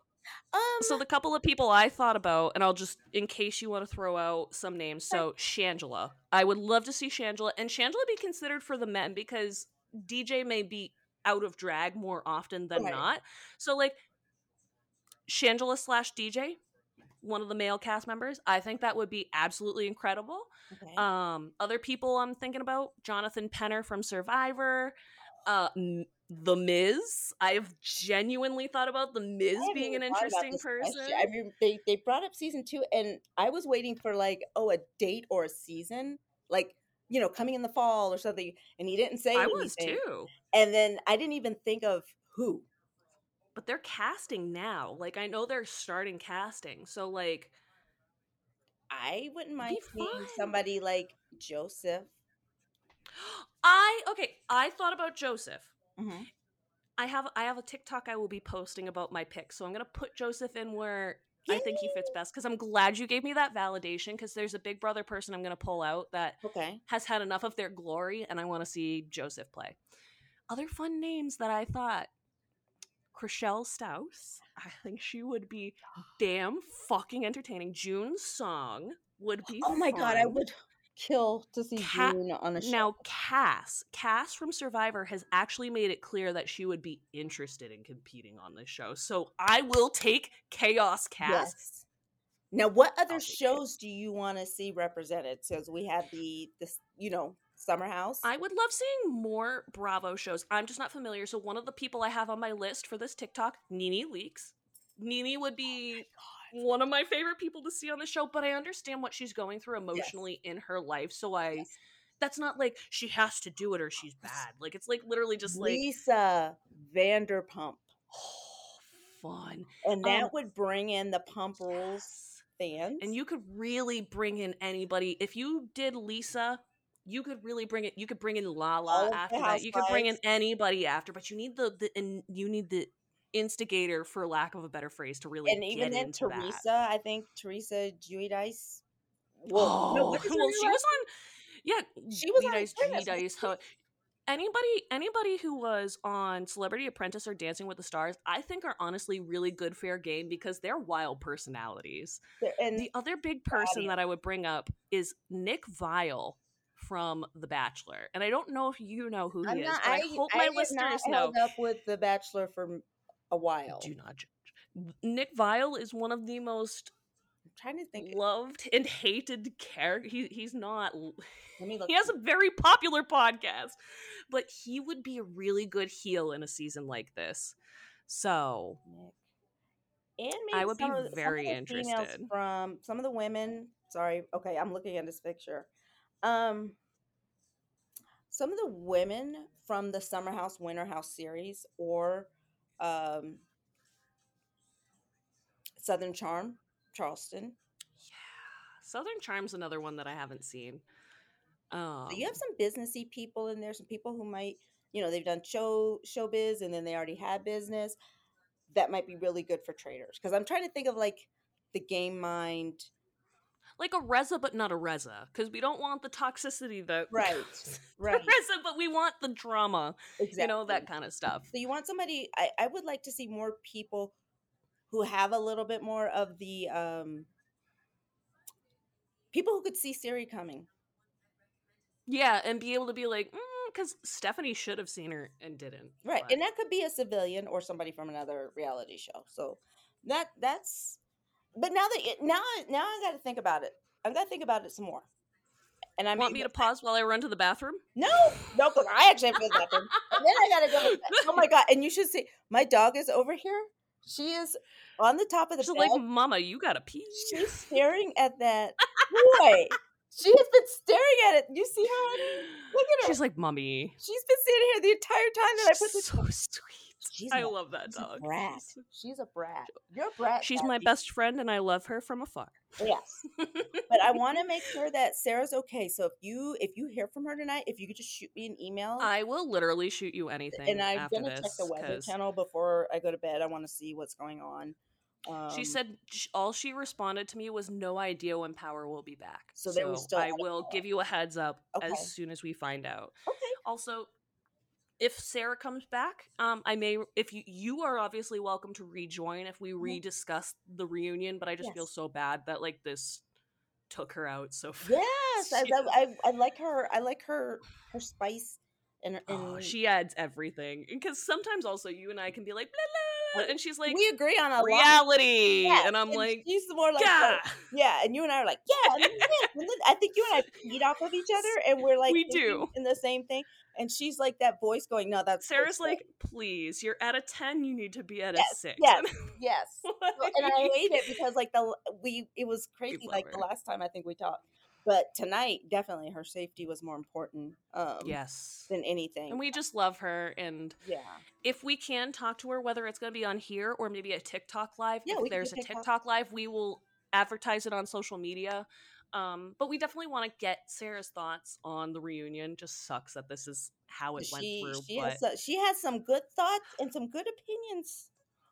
S3: um,
S1: so the couple of people I thought about, and I'll just, in case you want to throw out some names. So Shangela, I would love to see Shangela, and Shangela be considered for the men because DJ may be out of drag more often than
S3: Right.
S1: not. So like Shangela slash DJ, one of the male cast members, I think that would be absolutely incredible.
S3: okay.
S1: Um, other people I'm thinking about: Jonathan Penner from Survivor, uh, The Miz. I've genuinely thought about The Miz being an
S3: even thought about
S1: interesting person.
S3: question. I mean, they they brought up season two, and I was waiting for like, oh, a date or a season, like you know, coming in the fall or something. And he didn't say.
S1: I was too,
S3: And then I didn't even think of who.
S1: But they're casting now. Like I know they're starting casting, so like
S3: I wouldn't mind seeing somebody like Joseph.
S1: I okay. I thought about Joseph.
S3: Mhm.
S1: I have I have a TikTok I will be posting about my pick, so I'm gonna put Joseph in where I think he fits best because I'm glad you gave me that validation because there's a Big Brother person I'm gonna pull out that
S3: Okay.
S1: has had enough of their glory, and I want to see Joseph play. Other fun names that I thought. Chrishell Stause. I think she would be damn fucking entertaining. June's song would be.
S3: Oh my god, I would kill to see
S1: Cat-
S3: June on a show.
S1: Now, Cass, Cass from Survivor has actually made it clear that she would be interested in competing on this show. So I will take Chaos Cass.
S3: Yes. Now, what other
S1: I'll it.
S3: shows do you want to see represented? Because we have the this, you know, Summer House.
S1: I would love seeing more Bravo shows. I'm just not familiar. So one of the people I have on my list for this TikTok, NeNe Leakes. NeNe would be one of my favorite people to see on the show, but I understand what she's going through emotionally in her life. So I
S3: Yes.
S1: that's not like she has to do it or she's bad. Like it's like literally just like
S3: Lisa Vanderpump,
S1: fun.
S3: and that
S1: Um,
S3: would bring in the Pump Rules
S1: Yes.
S3: fans.
S1: And you could really bring in anybody. If you did Lisa, you could really bring it. You could bring in Lala
S3: the
S1: after that. You could bring in anybody after, but you need the, the and you need the instigator, for lack of a better phrase, to really
S3: and even then, Teresa,
S1: that.
S3: I think Teresa Giudice.
S1: oh,
S3: no, what oh, is her
S1: well, she was on. Yeah,
S3: She was on
S1: Dice,
S3: Apprentice,
S1: Dice.
S3: wasn't
S1: Anybody, anybody who was on Celebrity Apprentice or Dancing with the Stars, I think are honestly really good fair game because they're wild personalities.
S3: And
S1: The other big person
S3: audience.
S1: that I would bring up is Nick Viall from The Bachelor, and I don't know if you know who he
S3: I'm
S1: is,
S3: not,
S1: but I,
S3: I,
S1: hope
S3: I
S1: my listeners know.
S3: up with The Bachelor for a while.
S1: Do not judge. Nick Viall is one of the most
S3: I'm trying to think.
S1: loved and hated character. He, he's not.
S3: Let me look.
S1: He has a very popular podcast, but he would be a really good heel in a season like this. So
S3: Nick. And
S1: I would be
S3: of the- some of
S1: very interested.
S3: From some of the women, sorry, okay, I'm looking at this picture. Um, some of the women from the Summer House Winter House series or um, Southern Charm, Charleston.
S1: yeah, Southern Charm's another one that I haven't seen. Um,
S3: So you have some businessy people in there, some people who might, you know, they've done show showbiz and then they already had business. That might be really good for Traitors because I'm trying to think of like the game mind.
S1: Like a Reza, but not a Reza, because we don't want the toxicity that
S3: Right, right.
S1: Reza, but we want the drama,
S3: Exactly.
S1: you know that kind of stuff.
S3: So you want somebody? I, I would like to see more people who have a little bit more of the um people who could see Cirie coming.
S1: Yeah, and be able to be like, because Stephanie should have seen her and didn't.
S3: Right.
S1: but-
S3: And that could be a civilian or somebody from another reality show. So that that's but now that it, now now I got to think about it. I've got to think about it some more. And I
S1: want
S3: mean,
S1: me to pause while I run to the bathroom?
S3: No, no, because I actually have to go to the bathroom. And then I gotta go. Oh my god! And you should see my dog is over here. She is on the top of the
S1: She's
S3: bed.
S1: like, Mama, you gotta pee.
S3: She's staring at that boy. She has been staring at it. You see her? Look at her.
S1: She's like, Mommy.
S3: She's been sitting here the entire time that I put
S1: She's
S3: this.
S1: so sweet.
S3: She's
S1: I
S3: a-
S1: love that
S3: She's a
S1: dog.
S3: brat.
S1: She's-
S3: a brat. You're a brat.
S1: She's my best friend, and I love her from afar.
S3: Yes, but I want to make sure that Sarah's okay. So if you if you hear from her tonight, if you could just shoot me an email,
S1: I will literally shoot you anything.
S3: and I'm gonna
S1: this,
S3: check the weather
S1: 'cause
S3: channel before I go to bed. I want to see what's going on. Um,
S1: She said sh- all she responded to me was no idea when power will be back.
S3: So were still
S1: I will give you a heads up
S3: Okay.
S1: as soon as we find out.
S3: "Okay,
S1: Also, if Sarah comes back, um, I may if you you are obviously welcome to rejoin if we
S3: Mhm.
S1: rediscuss the reunion. But I just feel so bad that like this took her out so fast.
S3: yes, I, I, I, like her. I like her her spice and, and
S1: Oh, she adds everything because sometimes also you and I can be like blah, blah, and she's like
S3: we agree on a
S1: reality,
S3: Yes,
S1: and I'm like,
S3: she's more like,
S1: yeah,
S3: yeah, and you and I are like, yeah, and then and I think you and I feed off of each other, and we're like,
S1: We do.
S3: in the same thing. And she's like that voice going, no, that's
S1: Sarah's
S3: sick."
S1: like, please, you're at a ten, you need to be at a six.
S3: yes,
S1: And
S3: yes. And I hate it because like the we it was crazy like the last time I think we talked, but tonight definitely her safety was more important um
S1: yes,
S3: than anything.
S1: and we just love her, and
S3: yeah
S1: if we can talk to her, whether it's going to be on here or maybe a TikTok live,
S3: Yeah,
S1: if
S3: we can do
S1: there's a
S3: TikTok.
S1: TikTok live, we will advertise it on social media. Um, but we definitely want to get Sarah's thoughts on the reunion. Just sucks that this is how it went through.
S3: she
S1: but
S3: has so- she has some good thoughts and some good opinions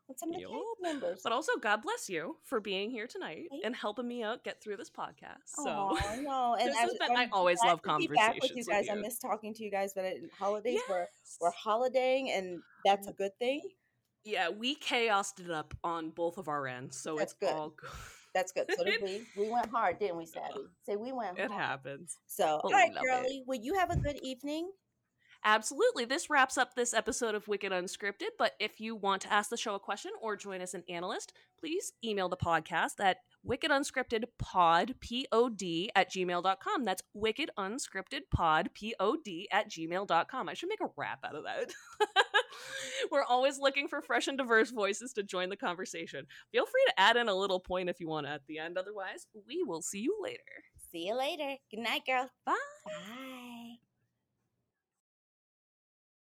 S3: on some of the cast members.
S1: but also God bless you for being here tonight
S3: Thank
S1: and helping me out get through this podcast. So
S3: Aw, no, and
S1: This
S3: I,
S1: has been- I always love
S3: be back with you
S1: conversations with
S3: guys. I miss talking to you guys, but holidays were
S1: Yes.
S3: we're holidaying, and that's a mm-hmm. good thing.
S1: yeah, we chaosed it up on both of our ends, so
S3: That's
S1: it's
S3: good.
S1: all good.
S3: That's good. So did we. We went hard, didn't we, Savvy? Say we went
S1: It
S3: hard.
S1: happens.
S3: So, all
S1: But we love it.
S3: girlie. Well, you have a good evening.
S1: Absolutely. This wraps up this episode of Wicked Unscripted. But if you want to ask the show a question or join us as an analyst, please email the podcast at wicked unscripted pod at gmail.com that's wicked unscripted pod p-o-d at gmail.com i should make a rap out of that we're always looking for fresh and diverse voices to join the conversation feel free to add in a little point if you want at the end otherwise we will see you later
S3: See you later. Good night, girl.
S1: Bye.
S3: Bye.